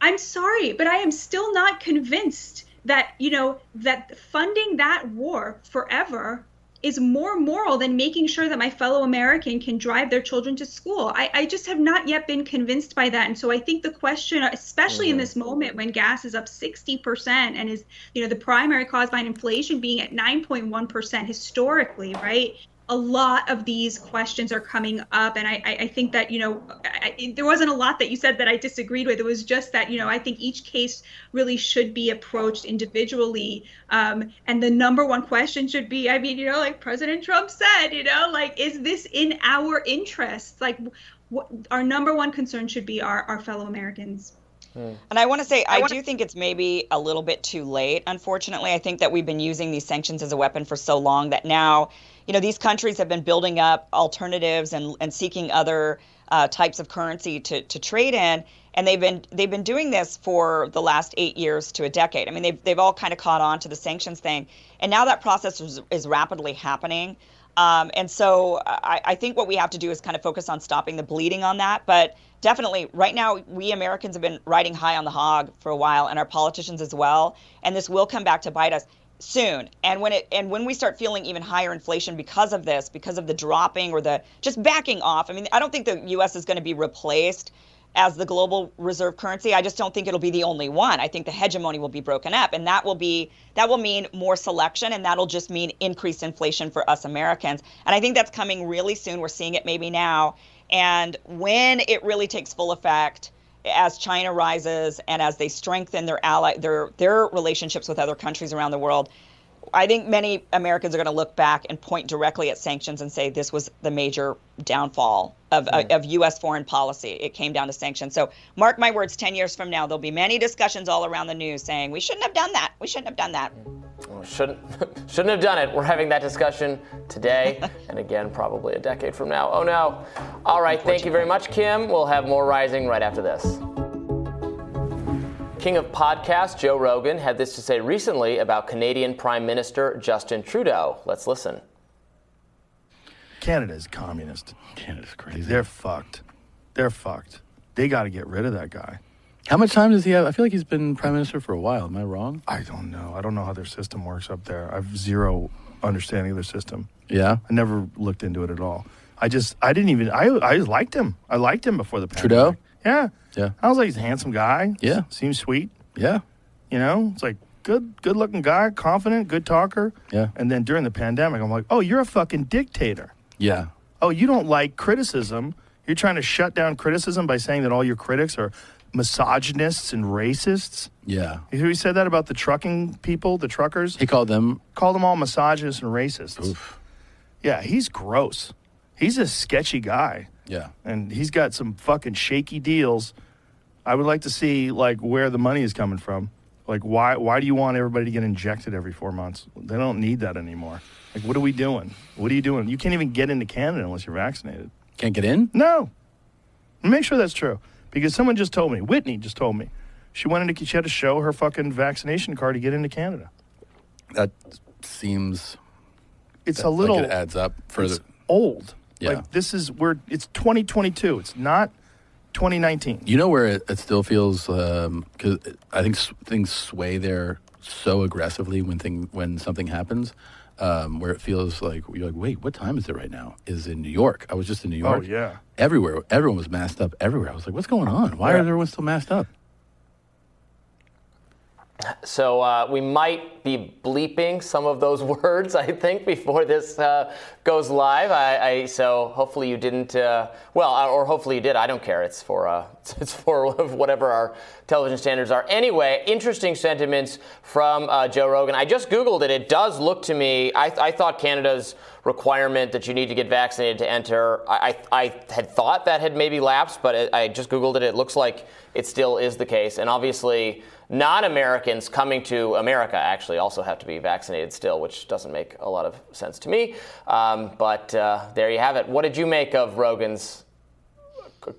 I'm sorry, but I am still not convinced that you know that funding that war forever is more moral than making sure that my fellow American can drive their children to school. I, I just have not yet been convinced by that. And so I think the question, especially mm-hmm. in this moment when gas is up 60% and is, you know, the primary cause behind inflation being at 9.1% historically, right? A lot of these questions are coming up and i, I think that you know I, there wasn't a lot that you said that i disagreed with. It was just that you know i think each case really should be approached individually um, and the number one question should be i mean you know like president trump said you know like is this in our interest like what, our number one concern should be our, our fellow americans. And I want to say, I, I do think it's maybe a little bit too late. Unfortunately, I think that we've been using these sanctions as a weapon for so long that now you know, these countries have been building up alternatives and, and seeking other uh, types of currency to, to trade in. And they've been they've been doing this for the last eight years to a decade. I mean, they've they've all kind of caught on to the sanctions thing, and now that process is, is rapidly happening. Um, and so I, I think what we have to do is kind of focus on stopping the bleeding on that. But definitely, right now, we Americans have been riding high on the hog for a while, and our politicians as well. And this will come back to bite us soon. And when it and when we start feeling even higher inflation because of this because of the dropping or the just backing off. I mean i don't think the us is going to be replaced as the global reserve currency. I just don't think it'll be the only one. I think the hegemony will be broken up and that will be that will mean more selection and that'll just mean increased inflation for us americans. And i think that's coming really soon. We're seeing it maybe now. And when it really takes full effect as China rises and as they strengthen their ally their their relationships with other countries around the world, I think many Americans are going to look back and point directly at sanctions and say this was the major downfall of, mm. of U.S. foreign policy. It came down to sanctions. So, mark my words, 10 years from now, there'll be many discussions all around the news saying we shouldn't have done that. We shouldn't have done that. Well, shouldn't shouldn't have done it. We're having that discussion today, and again probably a decade from now. Oh no! All right, thank you very much, Kim. We'll have more rising right after this. King of podcasts Joe Rogan had this to say recently about Canadian Prime Minister Justin Trudeau. Let's listen. Canada's communist. Canada's crazy. They're fucked. They're fucked. They got to get rid of that guy. How much time does he have? I feel like he's been prime minister for a while. Am I wrong? I don't know. I don't know how their system works up there. I have zero understanding of their system. Yeah. I never looked into it at all. I just, I didn't even, I, I liked him. I liked him before the pandemic. Trudeau? Yeah. Yeah. I was like, he's a handsome guy. Yeah. Seems sweet. Yeah. You know, it's like good, good looking guy, confident, good talker. Yeah. And then during the pandemic, I'm like, oh, you're a fucking dictator. Yeah. Oh, you don't like criticism. You're trying to shut down criticism by saying that all your critics are misogynists and racists. Yeah. He said that about the trucking people, the truckers? He called them called them all misogynists and racists. Oof. Yeah, he's gross. He's a sketchy guy. Yeah. And he's got some fucking shaky deals. I would like to see like where the money is coming from. Like why why do you want everybody to get injected every 4 months? They don't need that anymore. Like what are we doing? What are you doing? You can't even get into Canada unless you're vaccinated. Can't get in? No. Make sure that's true. Because someone just told me, Whitney just told me, she went into, she had to show her fucking vaccination card to get into Canada. That seems. It's that, a little. Like it adds up for It's old. Yeah. Like this is where it's 2022. It's not 2019. You know where it, it still feels because um, I think s- things sway there so aggressively when thing when something happens. Um, where it feels like you're like, wait, what time is it right now? Is in New York. I was just in New York. Oh yeah. Everywhere, everyone was masked up. Everywhere, I was like, what's going on? Why Yeah. is everyone still masked up? So uh, we might be bleeping some of those words, I think, before this uh, goes live. I, I, so hopefully you didn't. Uh, well, or hopefully you did. I don't care. It's for uh, it's for whatever our television standards are. Anyway, interesting sentiments from uh, Joe Rogan. I just googled it. It does look to me. I, I thought Canada's requirement that you need to get vaccinated to enter. I, I, I had thought that had maybe lapsed, but it, I just googled it. It looks like it still is the case, and obviously non Americans coming to America actually also have to be vaccinated still, which doesn't make a lot of sense to me. Um, but uh, there you have it. What did you make of Rogan's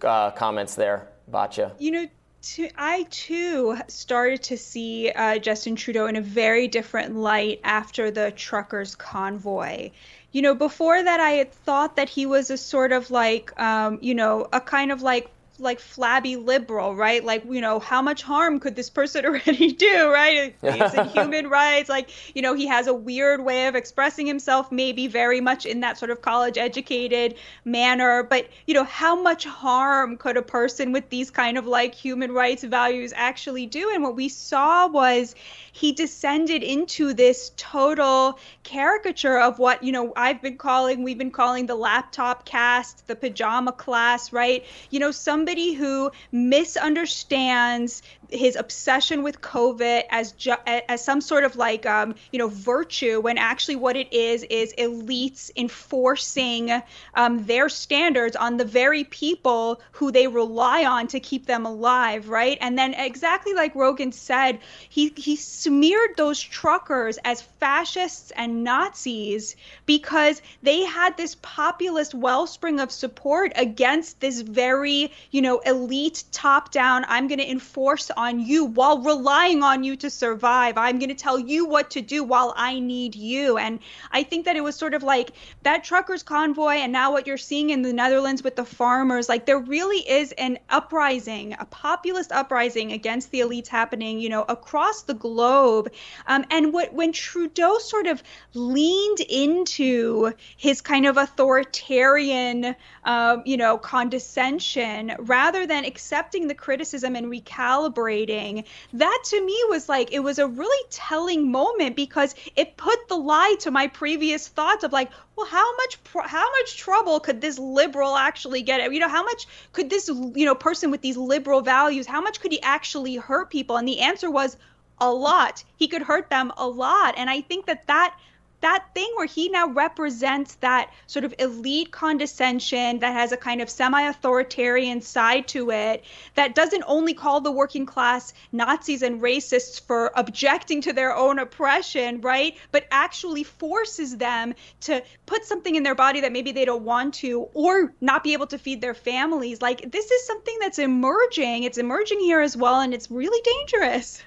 uh, comments there, Batya? You know, to, I too started to see uh, Justin Trudeau in a very different light after the truckers' convoy. You know, before that, I had thought that he was a sort of like, um, you know, a kind of like like flabby liberal, right? Like, you know, how much harm could this person already do, right? He's in human rights. Like, you know, he has a weird way of expressing himself, maybe very much in that sort of college educated manner. But, you know, how much harm could a person with these kind of like human rights values actually do? And what we saw was he descended into this total caricature of what, you know, I've been calling, we've been calling the laptop cast, the pajama class, right? You know, somebody who misunderstands his obsession with COVID as ju- as some sort of like um, you know virtue, when actually what it is is elites enforcing um, their standards on the very people who they rely on to keep them alive, right? And then exactly like Rogan said, he he smeared those truckers as fascists and Nazis because they had this populist wellspring of support against this very you know elite top down. I'm going to enforce on you while relying on you to survive. I'm going to tell you what to do while I need you. And I think that it was sort of like that truckers convoy and now what you're seeing in the Netherlands with the farmers, like there really is an uprising, a populist uprising against the elites happening, you know, across the globe. Um, and what when Trudeau sort of leaned into his kind of authoritarian, um, you know, condescension rather than accepting the criticism and recalibrating, that to me was like, it was a really telling moment because it put the lie to my previous thoughts of like, well, how much how much trouble could this liberal actually get? You know, how much could this you know person with these liberal values, how much could he actually hurt people? And the answer was a lot. He could hurt them a lot. And I think that that that thing where he now represents that sort of elite condescension that has a kind of semi authoritarian side to it that doesn't only call the working class Nazis and racists for objecting to their own oppression, right? But actually forces them to put something in their body that maybe they don't want to or not be able to feed their families. Like, this is something that's emerging. It's emerging here as well, and it's really dangerous.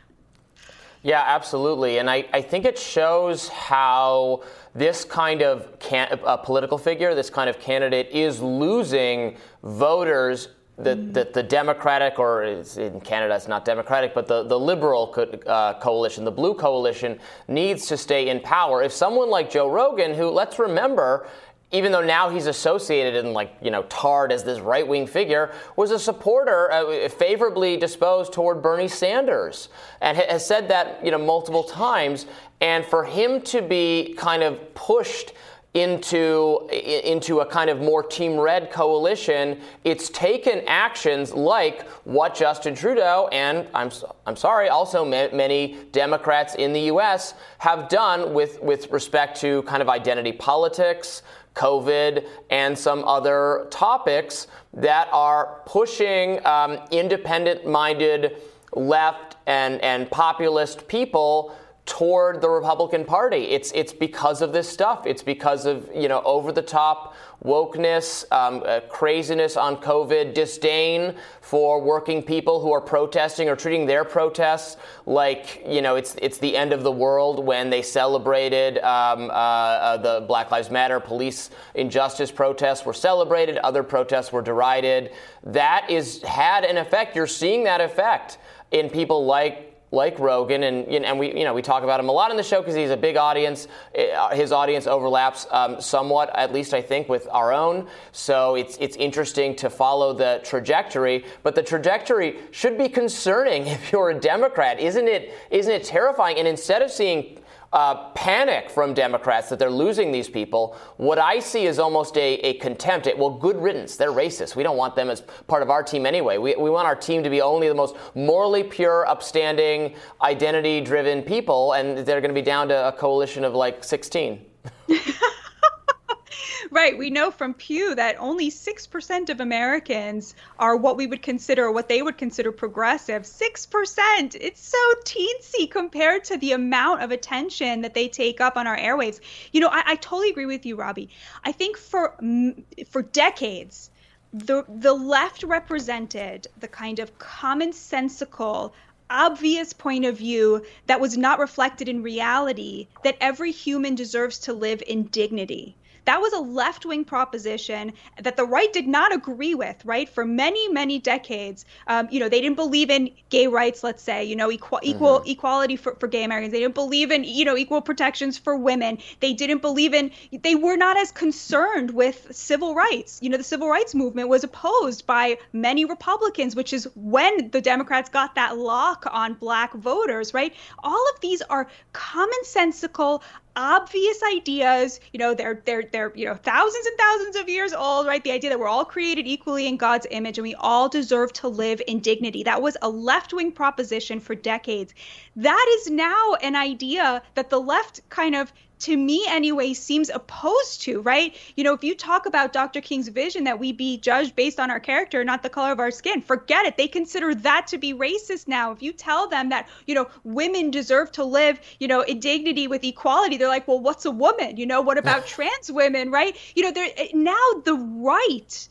Yeah, absolutely. And I, I think it shows how this kind of can, a political figure, this kind of candidate, is losing voters that, mm. that the Democratic, or in Canada it's not Democratic, but the, the Liberal co- uh, coalition, the Blue coalition, needs to stay in power. If someone like Joe Rogan, who, let's remember, even though now he's associated and like you know tarred as this right-wing figure, was a supporter uh, favorably disposed toward Bernie Sanders and ha- has said that you know multiple times. And for him to be kind of pushed into into a kind of more team red coalition it's taken actions like what Justin Trudeau and I'm I'm sorry also ma- many democrats in the US have done with with respect to kind of identity politics COVID, and some other topics that are pushing um, independent minded left and, and populist people toward the Republican Party. It's it's because of this stuff. It's because of you know over the top wokeness, um, uh, craziness on COVID, disdain for working people who are protesting or treating their protests like you know it's it's the end of the world when they celebrated um, uh, uh, the Black Lives Matter police injustice protests were celebrated, other protests were derided. That is had an effect. You're seeing that effect in people like like Rogan, and and we you know we talk about him a lot in the show because he's a big audience. Uh, his audience overlaps um, somewhat, at least I think, with our own. So it's it's interesting to follow the trajectory. But the trajectory should be concerning if you're a Democrat, isn't it? Isn't it terrifying? And instead of seeing uh, panic from Democrats that they're losing these people. What I see is almost a, a contempt. It, well, good riddance. They're racist. We don't want them as part of our team anyway. We, we want our team to be only the most morally pure, upstanding, identity driven people, and they're going to be down to a coalition of like 16. Right. We know from Pew that only 6% of Americans are what we would consider, what they would consider progressive. 6%. It's so teensy compared to the amount of attention that they take up on our airwaves. You know, I, I totally agree with you, Robby. I think for mm, for decades, the the left represented the kind of commonsensical obvious point of view that was not reflected in reality that every human deserves to live in dignity that was a left wing proposition that the right did not agree with, right? For many, many decades. Um, you know, they didn't believe in gay rights, let's say, you know, equal, mm-hmm. equal equality for, for gay Americans. They didn't believe in, you know, equal protections for women. They didn't believe in, they were not as concerned with civil rights. You know, the civil rights movement was opposed by many Republicans, which is when the Democrats got that lock on black voters, right? All of these are commonsensical, obvious ideas you know they're they're they're you know thousands and thousands of years old right? The idea that we're all created equally in god's image and we all deserve to live in dignity. That was a left-wing proposition for decades. That is now an idea that the left kind of to me anyway seems opposed to right? You know if you talk about dr king's vision that we be judged based on our character not the color of our skin forget it. They consider that to be racist now. If you tell them that you know women deserve to live you know in dignity with equality they're like well what's a woman? You know what about trans women? Right? You know they're eh, now the right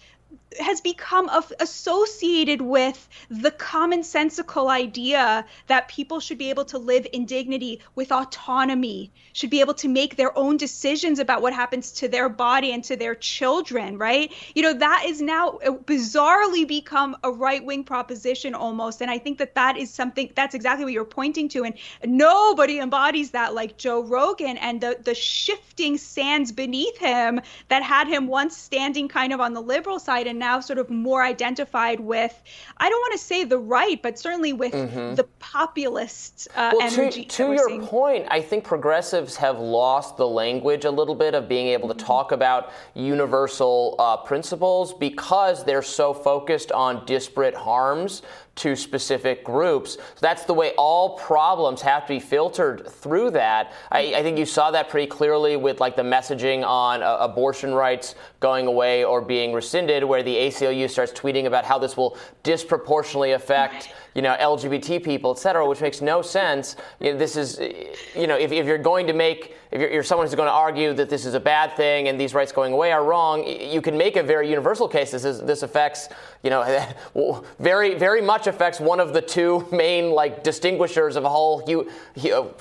has become associated with the commonsensical idea that people should be able to live in dignity with autonomy, should be able to make their own decisions about what happens to their body and to their children, right? You know, that is now uh, bizarrely become a right wing proposition almost. And I think that that is something that's exactly what you're pointing to. And nobody embodies that like Joe Rogan and the, the shifting sands beneath him that had him once standing kind of on the liberal side and now sort of more identified with, I don't want to say the right, but certainly with mm-hmm. the populist uh, well, energy. To, to your seeing. point, I think progressives have lost the language a little bit of being able to mm-hmm. talk about universal uh, principles because they're so focused on disparate harms to specific groups. So that's the way all problems have to be filtered through that. I, I think you saw that pretty clearly with like the messaging on uh, abortion rights going away or being rescinded, where the ACLU starts tweeting about how this will disproportionately affect you know, LGBT people, et cetera, which makes no sense. You know, this is, you know, if, if you're going to make, if you're, you're, someone who's going to argue that this is a bad thing and these rights going away are wrong, you can make a very universal case. This is, this affects, you know, very, very much affects one of the two main like distinguishers of a whole hu,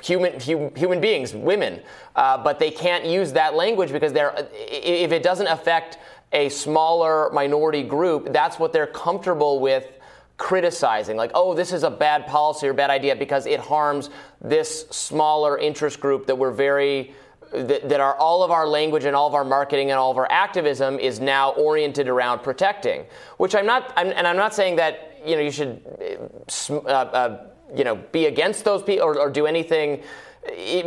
human, human beings, women. Uh, but they can't use that language because they're, if it doesn't affect a smaller minority group, that's what they're comfortable with criticizing, like, oh, this is a bad policy or bad idea because it harms this smaller interest group that we're very that, that are all of our language and all of our marketing and all of our activism is now oriented around protecting. Which I'm not, I'm, and I'm not saying that you know you should, uh, uh, you know, be against those people or, or do anything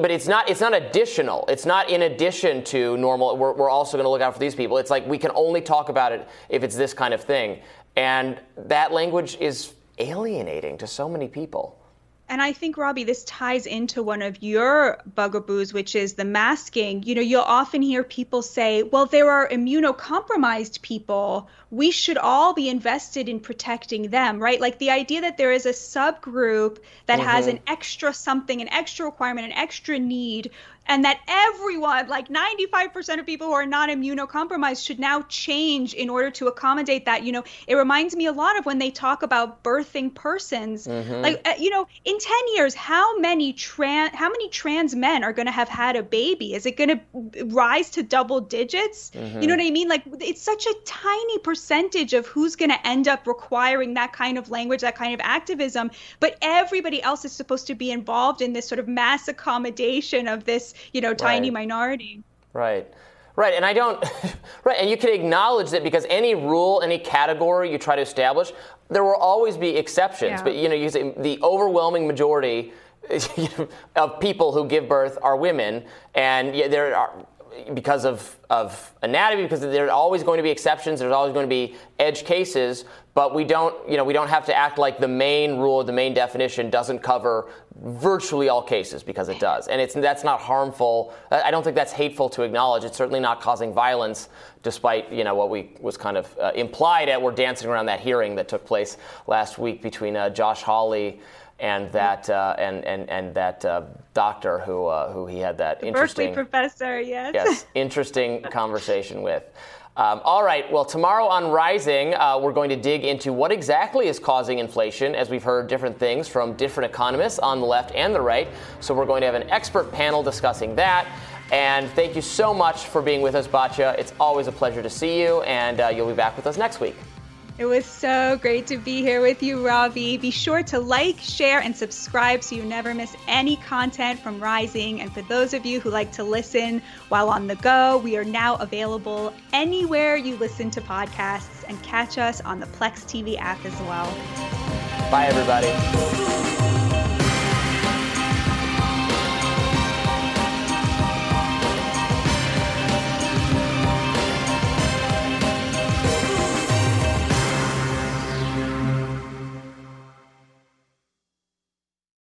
but it's not it's not additional. It's not in addition to normal. We're, we're also going to look out for these people. It's like we can only talk about it if it's this kind of thing and that language is alienating to so many people. And I think, Robby, this ties into one of your bugaboos, which is the masking. You know, you'll often hear people say, well, there are immunocompromised people. We should all be invested in protecting them, right? Like the idea that there is a subgroup that mm-hmm. has an extra something, an extra requirement, an extra need and that everyone, like 95% of people who are not immunocompromised, should now change in order to accommodate that. You know, it reminds me a lot of when they talk about birthing persons. Mm-hmm. Like, uh, you know, in 10 years, how many trans how many trans men are going to have had a baby? Is it going to rise to double digits? Mm-hmm. You know what I mean? Like, it's such a tiny percentage of who's going to end up requiring that kind of language, that kind of activism. But everybody else is supposed to be involved in this sort of mass accommodation of this you know tiny right. minority. Right. Right, and I don't. right, and you can acknowledge that because any rule, any category you try to establish, there will always be exceptions. Yeah. But you know, you say the overwhelming majority of people who give birth are women, and yeah, there are because of, of anatomy, because there are always going to be exceptions, there's always going to be edge cases, but we don't, you know, we don't have to act like the main rule, the main definition doesn't cover virtually all cases because it does. And it's, that's not harmful. I don't think that's hateful to acknowledge. It's certainly not causing violence, despite, you know, what we was kind of uh, implied at. We're dancing around that hearing that took place last week between uh, Josh Hawley and that uh, and and and that uh, doctor who uh, who he had that the interesting Berkeley professor, yes, yes, interesting conversation with. Um, all right. Well, tomorrow on Rising, uh, we're going to dig into what exactly is causing inflation, as we've heard different things from different economists on the left and the right. So we're going to have an expert panel discussing that. And thank you so much for being with us, Batya. It's always a pleasure to see you, and uh, you'll be back with us next week. It was so great to be here with you, Robby. Be sure to like, share, and subscribe so you never miss any content from Rising. And for those of you who like to listen while on the go, we are now available anywhere you listen to podcasts and catch us on the Plex TV app as well. Bye, everybody.